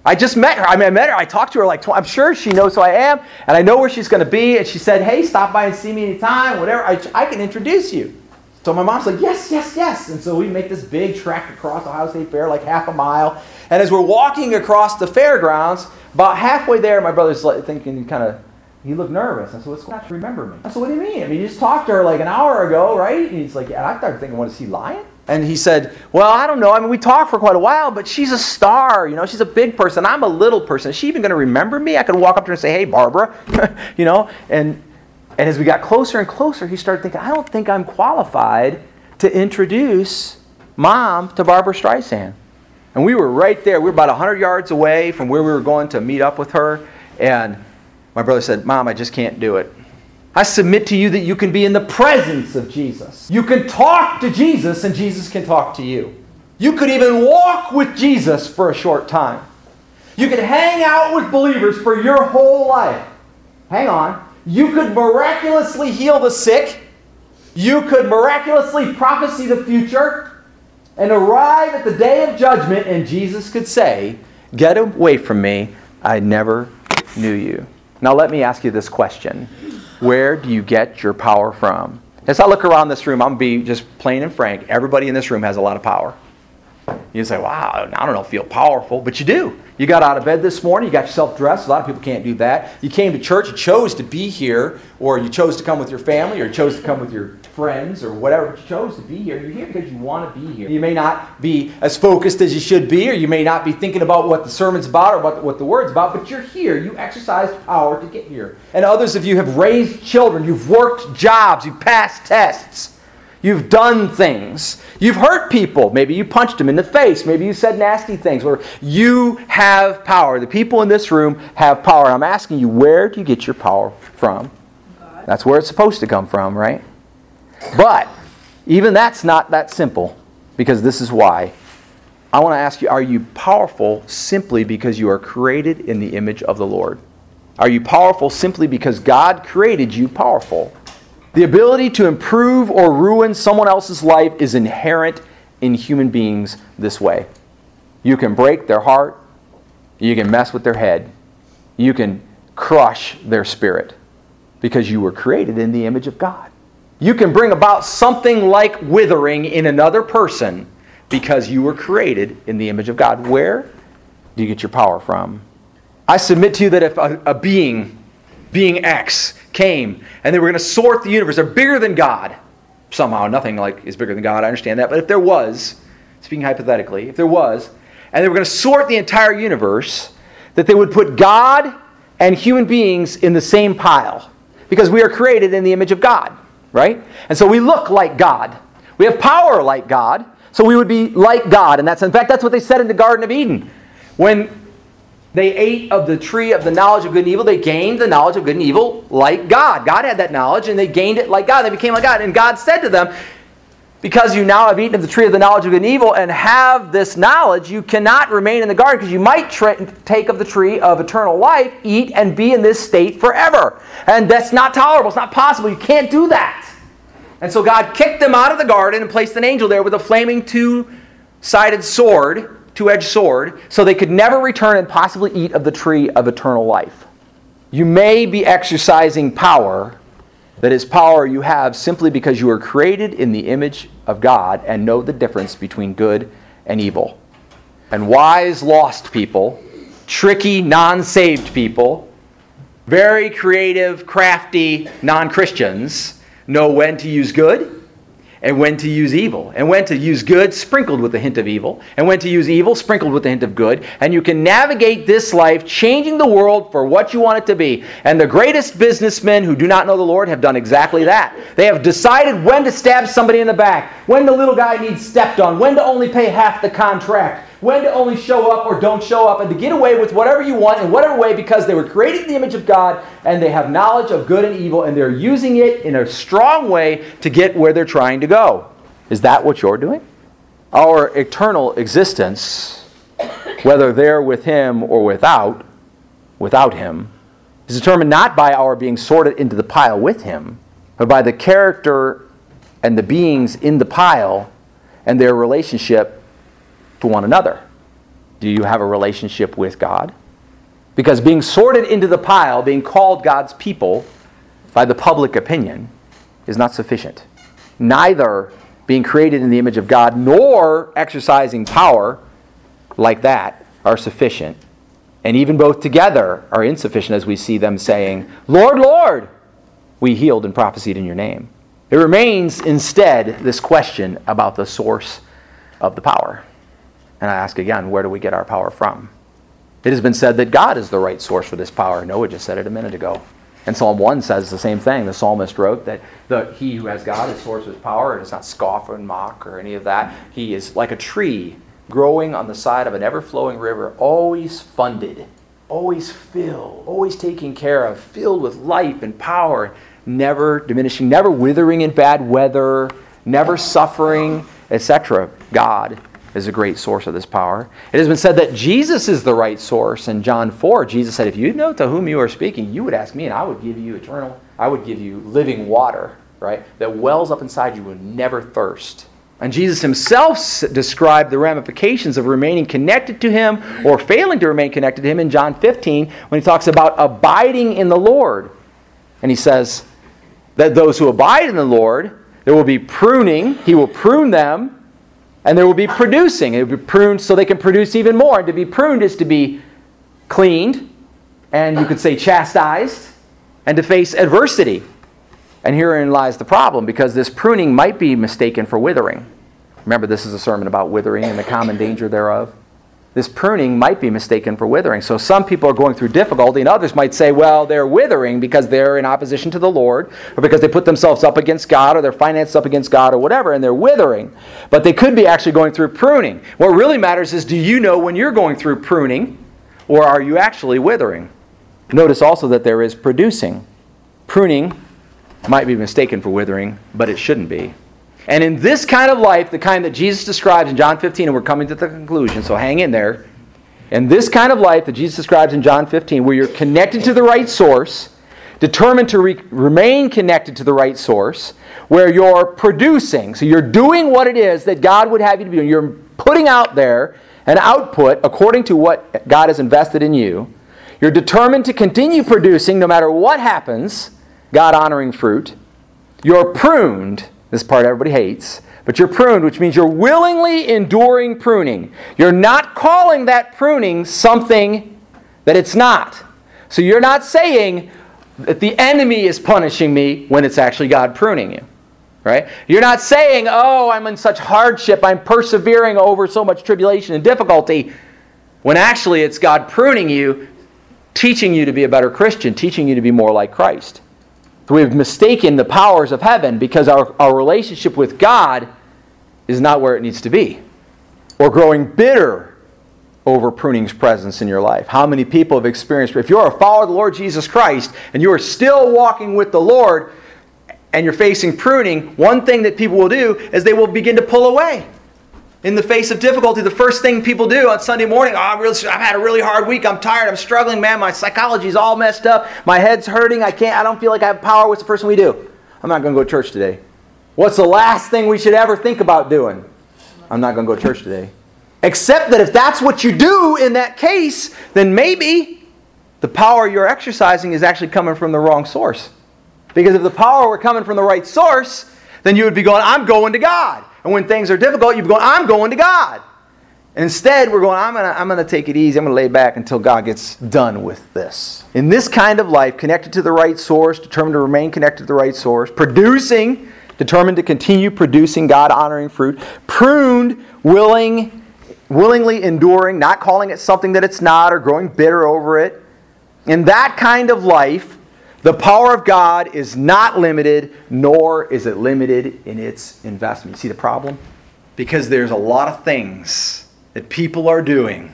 I just met her. I mean, I met her. I talked to her like, I'm sure she knows who I am, and I know where she's going to be. And she said, Hey, stop by and see me anytime, whatever. I, I can introduce you. So my mom's like, yes, yes, yes. And so we make this big trek across Ohio State Fair, like half a mile. And as we're walking across the fairgrounds, about halfway there, my brother's like thinking kind of, he looked nervous. I said, what's going on? To remember me. I said, what do you mean? I mean, you just talked to her like an hour ago, right? And he's like, yeah, I started thinking, what is he lying? And he said, well, I don't know. I mean, we talked for quite a while, but she's a star. You know, she's a big person. I'm a little person. Is she even going to remember me? I could walk up to her and say, hey, Barbara. you know, and and as we got closer and closer, he started thinking, I don't think I'm qualified to introduce mom to Barbara Streisand. And we were right there. We were about 100 yards away from where we were going to meet up with her. And my brother said, Mom, I just can't do it. I submit to you that you can be in the presence of Jesus. You can talk to Jesus, and Jesus can talk to you. You could even walk with Jesus for a short time. You could hang out with believers for your whole life. Hang on. You could miraculously heal the sick. You could miraculously prophesy the future and arrive at the day of judgment, and Jesus could say, Get away from me. I never knew you. Now, let me ask you this question Where do you get your power from? As I look around this room, I'm being just plain and frank. Everybody in this room has a lot of power. You say, wow, I don't know, feel powerful, but you do. You got out of bed this morning, you got yourself dressed. A lot of people can't do that. You came to church, you chose to be here, or you chose to come with your family, or you chose to come with your friends, or whatever, but you chose to be here. You're here because you want to be here. You may not be as focused as you should be, or you may not be thinking about what the sermon's about or what, what the word's about, but you're here. You exercised power to get here. And others of you have raised children, you've worked jobs, you've passed tests. You've done things. You've hurt people. Maybe you punched them in the face. Maybe you said nasty things. Or you have power. The people in this room have power. I'm asking you, where do you get your power from? God. That's where it's supposed to come from, right? But even that's not that simple because this is why. I want to ask you, are you powerful simply because you are created in the image of the Lord? Are you powerful simply because God created you powerful? The ability to improve or ruin someone else's life is inherent in human beings this way. You can break their heart, you can mess with their head, you can crush their spirit because you were created in the image of God. You can bring about something like withering in another person because you were created in the image of God. Where do you get your power from? I submit to you that if a, a being being X came and they were going to sort the universe. They're bigger than God. Somehow, nothing like is bigger than God. I understand that. But if there was, speaking hypothetically, if there was, and they were going to sort the entire universe, that they would put God and human beings in the same pile. Because we are created in the image of God, right? And so we look like God. We have power like God. So we would be like God. And that's, in fact, that's what they said in the Garden of Eden. When they ate of the tree of the knowledge of good and evil. They gained the knowledge of good and evil like God. God had that knowledge and they gained it like God. They became like God. And God said to them, Because you now have eaten of the tree of the knowledge of good and evil and have this knowledge, you cannot remain in the garden because you might tra- take of the tree of eternal life, eat, and be in this state forever. And that's not tolerable. It's not possible. You can't do that. And so God kicked them out of the garden and placed an angel there with a flaming two sided sword two edged sword, so they could never return and possibly eat of the tree of eternal life. You may be exercising power that is power you have simply because you are created in the image of God and know the difference between good and evil. And wise, lost people, tricky, non saved people, very creative, crafty non Christians know when to use good and when to use evil, and when to use good sprinkled with a hint of evil, and when to use evil sprinkled with a hint of good. And you can navigate this life changing the world for what you want it to be. And the greatest businessmen who do not know the Lord have done exactly that. They have decided when to stab somebody in the back, when the little guy needs stepped on, when to only pay half the contract when to only show up or don't show up, and to get away with whatever you want in whatever way because they were created in the image of God and they have knowledge of good and evil and they're using it in a strong way to get where they're trying to go. Is that what you're doing? Our eternal existence, whether there with Him or without, without Him, is determined not by our being sorted into the pile with Him, but by the character and the beings in the pile and their relationship to one another? Do you have a relationship with God? Because being sorted into the pile, being called God's people by the public opinion, is not sufficient. neither being created in the image of God nor exercising power like that are sufficient. And even both together are insufficient as we see them saying, Lord, Lord, we healed and prophesied in your name. It remains instead this question about the source of the power. And I ask again, where do we get our power from? It has been said that God is the right source for this power. Noah just said it a minute ago. And Psalm 1 says the same thing. The psalmist wrote that the, he who has God is source of his power and does not scoff or mock or any of that. He is like a tree growing on the side of an ever flowing river, always funded, always filled, always taken care of, filled with life and power, never diminishing, never withering in bad weather, never suffering, etc. God is a great source of this power. It has been said that Jesus is the right source. In John 4, Jesus said, If you know to whom you are speaking, you would ask me, and I would give you eternal, I would give you living water, right? That wells up inside you and never thirst. And Jesus himself described the ramifications of remaining connected to him or failing to remain connected to him in John 15 when he talks about abiding in the Lord. And he says that those who abide in the Lord, there will be pruning, he will prune them, and there will be producing. It will be pruned so they can produce even more. And to be pruned is to be cleaned, and you could say chastised, and to face adversity. And herein lies the problem because this pruning might be mistaken for withering. Remember, this is a sermon about withering and the common danger thereof. This pruning might be mistaken for withering. So some people are going through difficulty, and others might say, well, they're withering because they're in opposition to the Lord, or because they put themselves up against God, or their finances up against God, or whatever, and they're withering. But they could be actually going through pruning. What really matters is do you know when you're going through pruning, or are you actually withering? Notice also that there is producing. Pruning might be mistaken for withering, but it shouldn't be. And in this kind of life, the kind that Jesus describes in John 15, and we're coming to the conclusion, so hang in there. In this kind of life that Jesus describes in John 15, where you're connected to the right source, determined to re- remain connected to the right source, where you're producing, so you're doing what it is that God would have you to be doing. You're putting out there an output according to what God has invested in you. You're determined to continue producing no matter what happens God honoring fruit. You're pruned, this part everybody hates, but you're pruned, which means you're willingly enduring pruning. You're not calling that pruning something that it's not. So you're not saying that the enemy is punishing me when it's actually God pruning you. Right? You're not saying, oh, I'm in such hardship, I'm persevering over so much tribulation and difficulty, when actually it's God pruning you, teaching you to be a better Christian, teaching you to be more like Christ. We've mistaken the powers of heaven because our, our relationship with God is not where it needs to be. Or growing bitter over pruning's presence in your life. How many people have experienced, if you're a follower of the Lord Jesus Christ and you are still walking with the Lord and you're facing pruning, one thing that people will do is they will begin to pull away in the face of difficulty, the first thing people do on Sunday morning, oh, really, I've had a really hard week. I'm tired. I'm struggling, man. My psychology's all messed up. My head's hurting. I can't. I don't feel like I have power. What's the first thing we do? I'm not going to go to church today. What's the last thing we should ever think about doing? I'm not going to go to church today. Except that if that's what you do in that case, then maybe the power you're exercising is actually coming from the wrong source. Because if the power were coming from the right source, then you would be going, I'm going to God. And when things are difficult, you're going, I'm going to God. Instead, we're going, I'm going to I'm to take it easy. I'm going to lay back until God gets done with this. In this kind of life, connected to the right source, determined to remain connected to the right source, producing, determined to continue producing God honoring fruit, pruned, willing, willingly enduring, not calling it something that it's not or growing bitter over it. In that kind of life, the power of God is not limited, nor is it limited in its investment. You see the problem? Because there's a lot of things that people are doing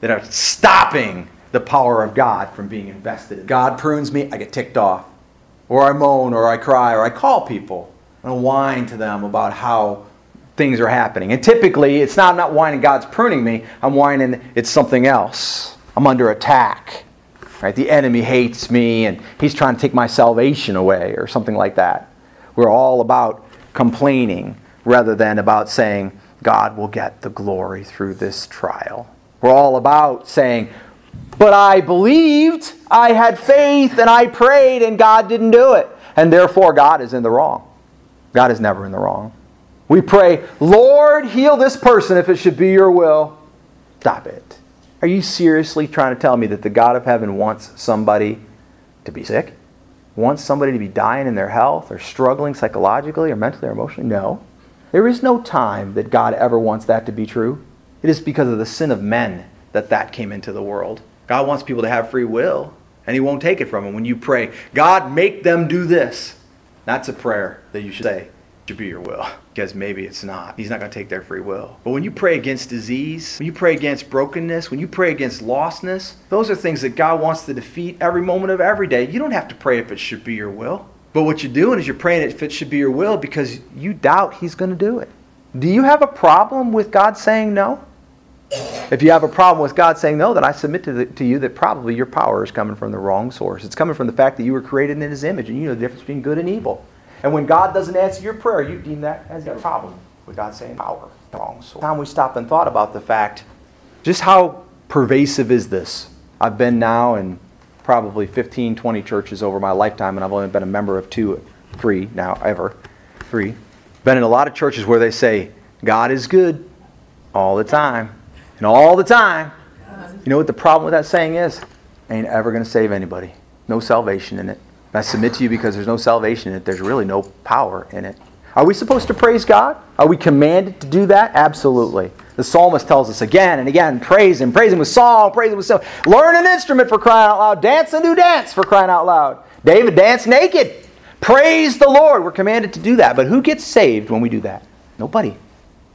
that are stopping the power of God from being invested. God prunes me, I get ticked off. Or I moan, or I cry, or I call people and whine to them about how things are happening. And typically, it's not, I'm not whining God's pruning me, I'm whining it's something else. I'm under attack. Right? The enemy hates me and he's trying to take my salvation away or something like that. We're all about complaining rather than about saying, God will get the glory through this trial. We're all about saying, but I believed, I had faith, and I prayed, and God didn't do it. And therefore, God is in the wrong. God is never in the wrong. We pray, Lord, heal this person if it should be your will. Stop it. Are you seriously trying to tell me that the God of heaven wants somebody to be sick? Wants somebody to be dying in their health or struggling psychologically or mentally or emotionally? No. There is no time that God ever wants that to be true. It is because of the sin of men that that came into the world. God wants people to have free will, and He won't take it from them. When you pray, God, make them do this, that's a prayer that you should say to be your will because maybe it's not. He's not going to take their free will. But when you pray against disease, when you pray against brokenness, when you pray against lostness, those are things that God wants to defeat every moment of every day. You don't have to pray if it should be your will. But what you're doing is you're praying if it should be your will because you doubt He's going to do it. Do you have a problem with God saying no? If you have a problem with God saying no, then I submit to, the, to, you that probably your power is coming from the wrong source. It's coming from the fact that you were created in His image and you know the difference between good and evil. And when God doesn't answer your prayer, you deem that as a problem with God saying power, wrong source. Time we stopped and thought about the fact, just how pervasive is this? I've been now in probably 15, 20 churches over my lifetime, and I've only been a member of two, three now, ever, three. Been in a lot of churches where they say, God is good all the time. And all the time, you know what the problem with that saying is? Ain't ever going to save anybody. No salvation in it. I submit to you because there's no salvation in it. There's really no power in it. Are we supposed to praise God? Are we commanded to do that? Absolutely. The psalmist tells us again and again, praise him, praise him with song, praise him with song. Learn an instrument for crying out loud. Dance a new dance for crying out loud. David danced naked. Praise the Lord. We're commanded to do that. But who gets saved when we do that? Nobody.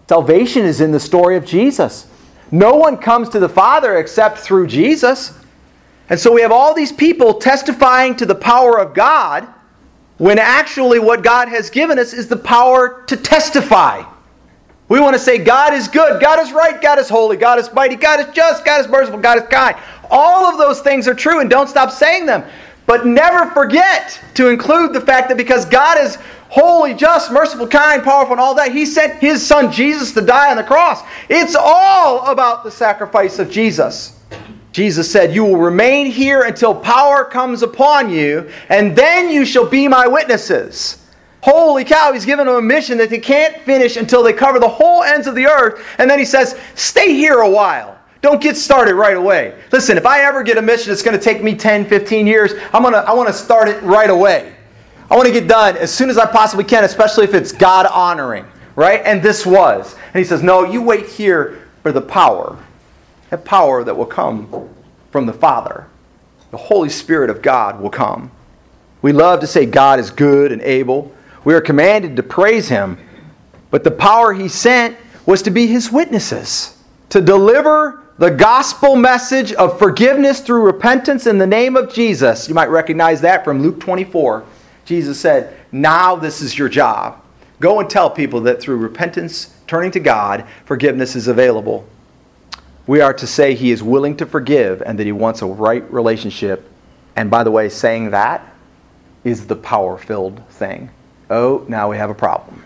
Salvation is in the story of Jesus. No one comes to the Father except through Jesus. And so we have all these people testifying to the power of God when actually what God has given us is the power to testify. We want to say God is good, God is right, God is holy, God is mighty, God is just, God is merciful, God is kind. All of those things are true and don't stop saying them. But never forget to include the fact that because God is holy, just, merciful, kind, powerful, and all that, He sent His Son Jesus to die on the cross. It's all about the sacrifice of Jesus. Jesus said, You will remain here until power comes upon you, and then you shall be my witnesses. Holy cow, he's given them a mission that they can't finish until they cover the whole ends of the earth. And then he says, Stay here a while. Don't get started right away. Listen, if I ever get a mission that's going to take me 10, 15 years, I'm gonna, I want to start it right away. I want to get done as soon as I possibly can, especially if it's God honoring, right? And this was. And he says, No, you wait here for the power have power that will come from the Father. The Holy Spirit of God will come. We love to say God is good and able. We are commanded to praise Him. But the power He sent was to be His witnesses, to deliver the gospel message of forgiveness through repentance in the name of Jesus. You might recognize that from Luke 24. Jesus said, Now this is your job. Go and tell people that through repentance, turning to God, forgiveness is available we are to say he is willing to forgive and that he wants a right relationship. And by the way, saying that is the power filled thing. Oh, now we have a problem.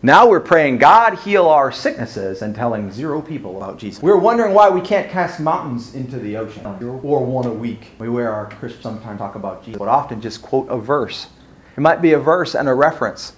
Now we're praying, God, heal our sicknesses, and telling zero people about Jesus. We're wondering why we can't cast mountains into the ocean, or one a week. We wear our Christians sometimes talk about Jesus, but often just quote a verse. It might be a verse and a reference.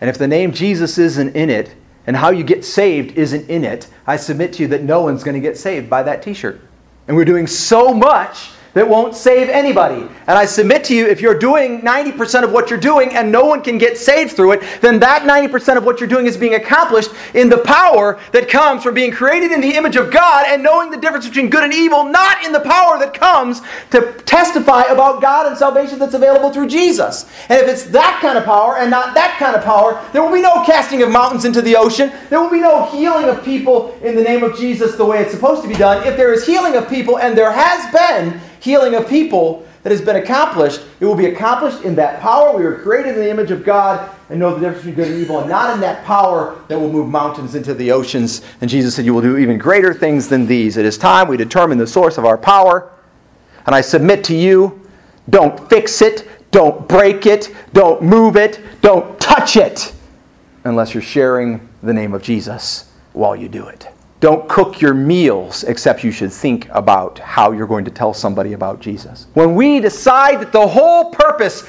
And if the name Jesus isn't in it, and how you get saved isn't in it, I submit to you that no one's going to get saved by that t shirt. And we're doing so much that won't save anybody. And I submit to you, if you're doing 90% of what you're doing and no one can get saved through it, then that 90% of what you're doing is being accomplished in the power that comes from being created in the image of God and knowing the difference between good and evil, not in the power that comes to testify about God and salvation that's available through Jesus. And if it's that kind of power and not that kind of power, there will be no casting of mountains into the ocean. There will be no healing of people in the name of Jesus the way it's supposed to be done. If there is healing of people, and there has been, healing of people that has been accomplished, it will be accomplished in that power. We were created in the image of God and know the difference between good and evil, and not in that power that will move mountains into the oceans. And Jesus said, You will do even greater things than these. It is time we determine the source of our power. And I submit to you don't fix it, don't break it, don't move it, don't touch it unless you're sharing the name of Jesus while you do it. Don't cook your meals except you should think about how you're going to tell somebody about Jesus. When we decide that the whole purpose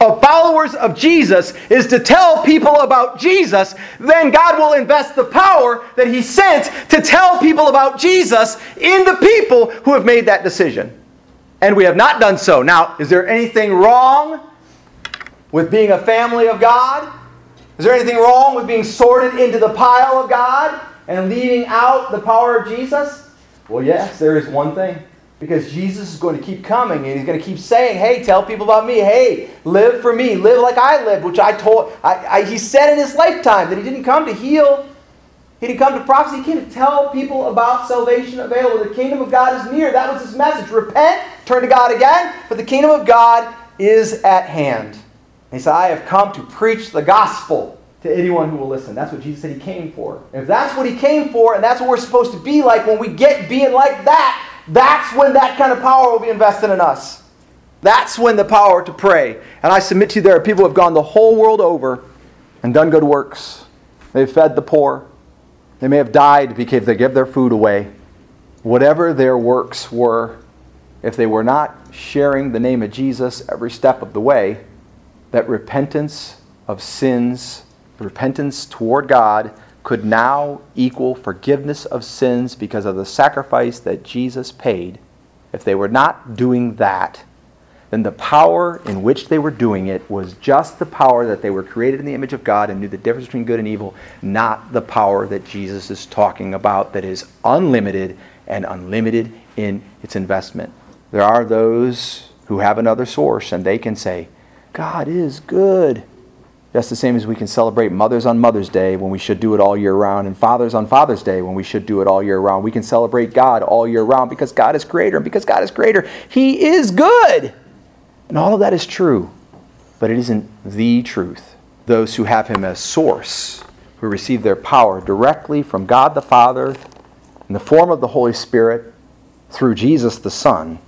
of followers of Jesus is to tell people about Jesus, then God will invest the power that He sent to tell people about Jesus in the people who have made that decision. And we have not done so. Now, is there anything wrong with being a family of God? Is there anything wrong with being sorted into the pile of God and leaving out the power of Jesus? Well, yes, there is one thing. Because Jesus is going to keep coming and he's going to keep saying, hey, tell people about me. Hey, live for me. Live like I lived, which I told. I, I, he said in his lifetime that he didn't come to heal. He didn't come to prophecy. He came to tell people about salvation available. The kingdom of God is near. That was his message. Repent, turn to God again, for the kingdom of God is at hand. And he said, I have come to preach the gospel to anyone who will listen. That's what Jesus said he came for. And if that's what he came for, and that's what we're supposed to be like when we get being like that, that's when that kind of power will be invested in us. That's when the power to pray. And I submit to you, there are people who have gone the whole world over and done good works. They've fed the poor. They may have died because they give their food away. Whatever their works were, if they were not sharing the name of Jesus every step of the way, that repentance of sins, repentance toward God, could now equal forgiveness of sins because of the sacrifice that Jesus paid, if they were not doing that, then the power in which they were doing it was just the power that they were created in the image of God and knew the difference between good and evil, not the power that Jesus is talking about that is unlimited and unlimited in its investment. There are those who have another source and they can say, God is good. Just the same as we can celebrate Mothers on Mother's Day when we should do it all year round, and Fathers on Father's Day when we should do it all year round. We can celebrate God all year round because God is greater, and because God is greater, He is good. And all of that is true, but it isn't the truth. Those who have Him as source, who receive their power directly from God the Father in the form of the Holy Spirit through Jesus the Son,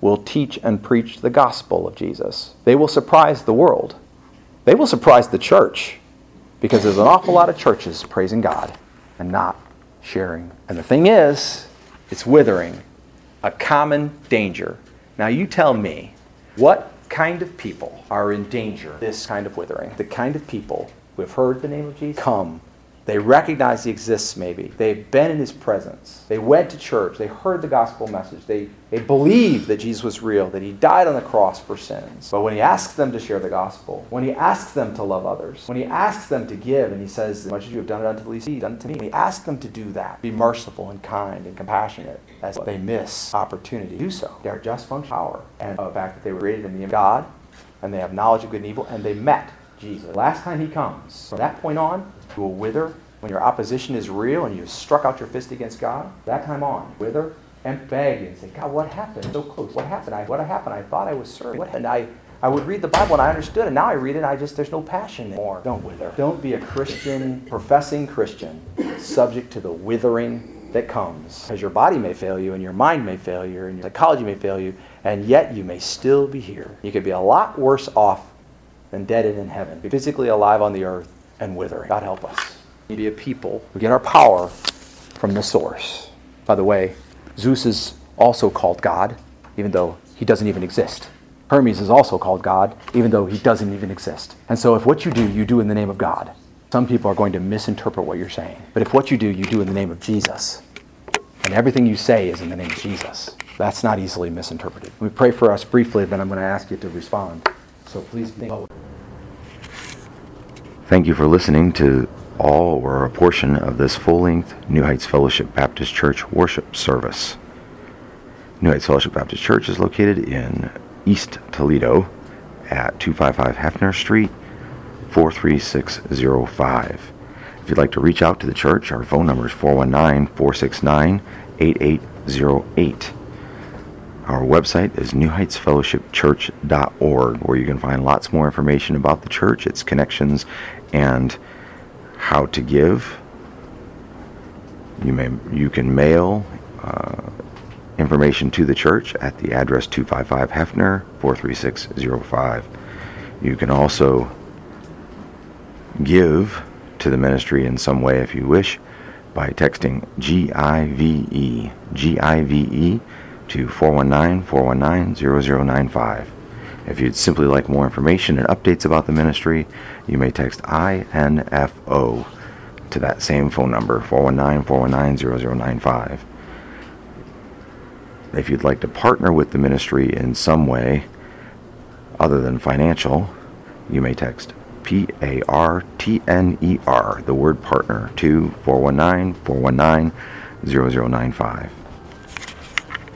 will teach and preach the gospel of Jesus. They will surprise the world they will surprise the church because there's an awful lot of churches praising God and not sharing. And the thing is, it's withering, a common danger. Now, you tell me, what kind of people are in danger this kind of withering? The kind of people who have heard the name of Jesus come they recognize he exists, maybe. They've been in his presence. They went to church. They heard the gospel message. They, they believe that Jesus was real, that he died on the cross for sins. But when he asks them to share the gospel, when he asks them to love others, when he asks them to give, and he says, As much as you have done it unto the least, done it to me, when he asks them to do that, be merciful and kind and compassionate, what they miss opportunity to do so. They are just function power. And the fact that they were created in the image of God, and they have knowledge of good and evil, and they met Jesus. Last time he comes, from that point on, you will wither when your opposition is real and you've struck out your fist against God. That time on, wither and beg and say, God, what happened? So close. What happened? I, what happened? I thought I was serving. What happened? I, I would read the Bible and I understood, and now I read it and I just, there's no passion anymore. Don't wither. Don't be a Christian, professing Christian, subject to the withering that comes. Because your body may fail you, and your mind may fail you, and your psychology may fail you, and yet you may still be here. You could be a lot worse off than dead and in heaven, physically alive on the earth and withering. God help us. We be a people who get our power from the source. By the way, Zeus is also called God, even though he doesn't even exist. Hermes is also called God, even though he doesn't even exist. And so, if what you do, you do in the name of God, some people are going to misinterpret what you're saying. But if what you do, you do in the name of Jesus, and everything you say is in the name of Jesus, that's not easily misinterpreted. We pray for us briefly, then I'm going to ask you to respond. So please think about Thank you for listening to all or a portion of this full length New Heights Fellowship Baptist Church worship service. New Heights Fellowship Baptist Church is located in East Toledo at 255 Hefner Street, 43605. If you'd like to reach out to the church, our phone number is 419 469 8808. Our website is newheightsfellowshipchurch.org, where you can find lots more information about the church, its connections, and how to give. You may you can mail uh, information to the church at the address 255 Hefner 43605. You can also give to the ministry in some way if you wish by texting GIVE GIVE to 419 419 0095. If you'd simply like more information and updates about the ministry, you may text INFO to that same phone number, 419 419 0095. If you'd like to partner with the ministry in some way other than financial, you may text P A R T N E R, the word partner, to 419 419 0095.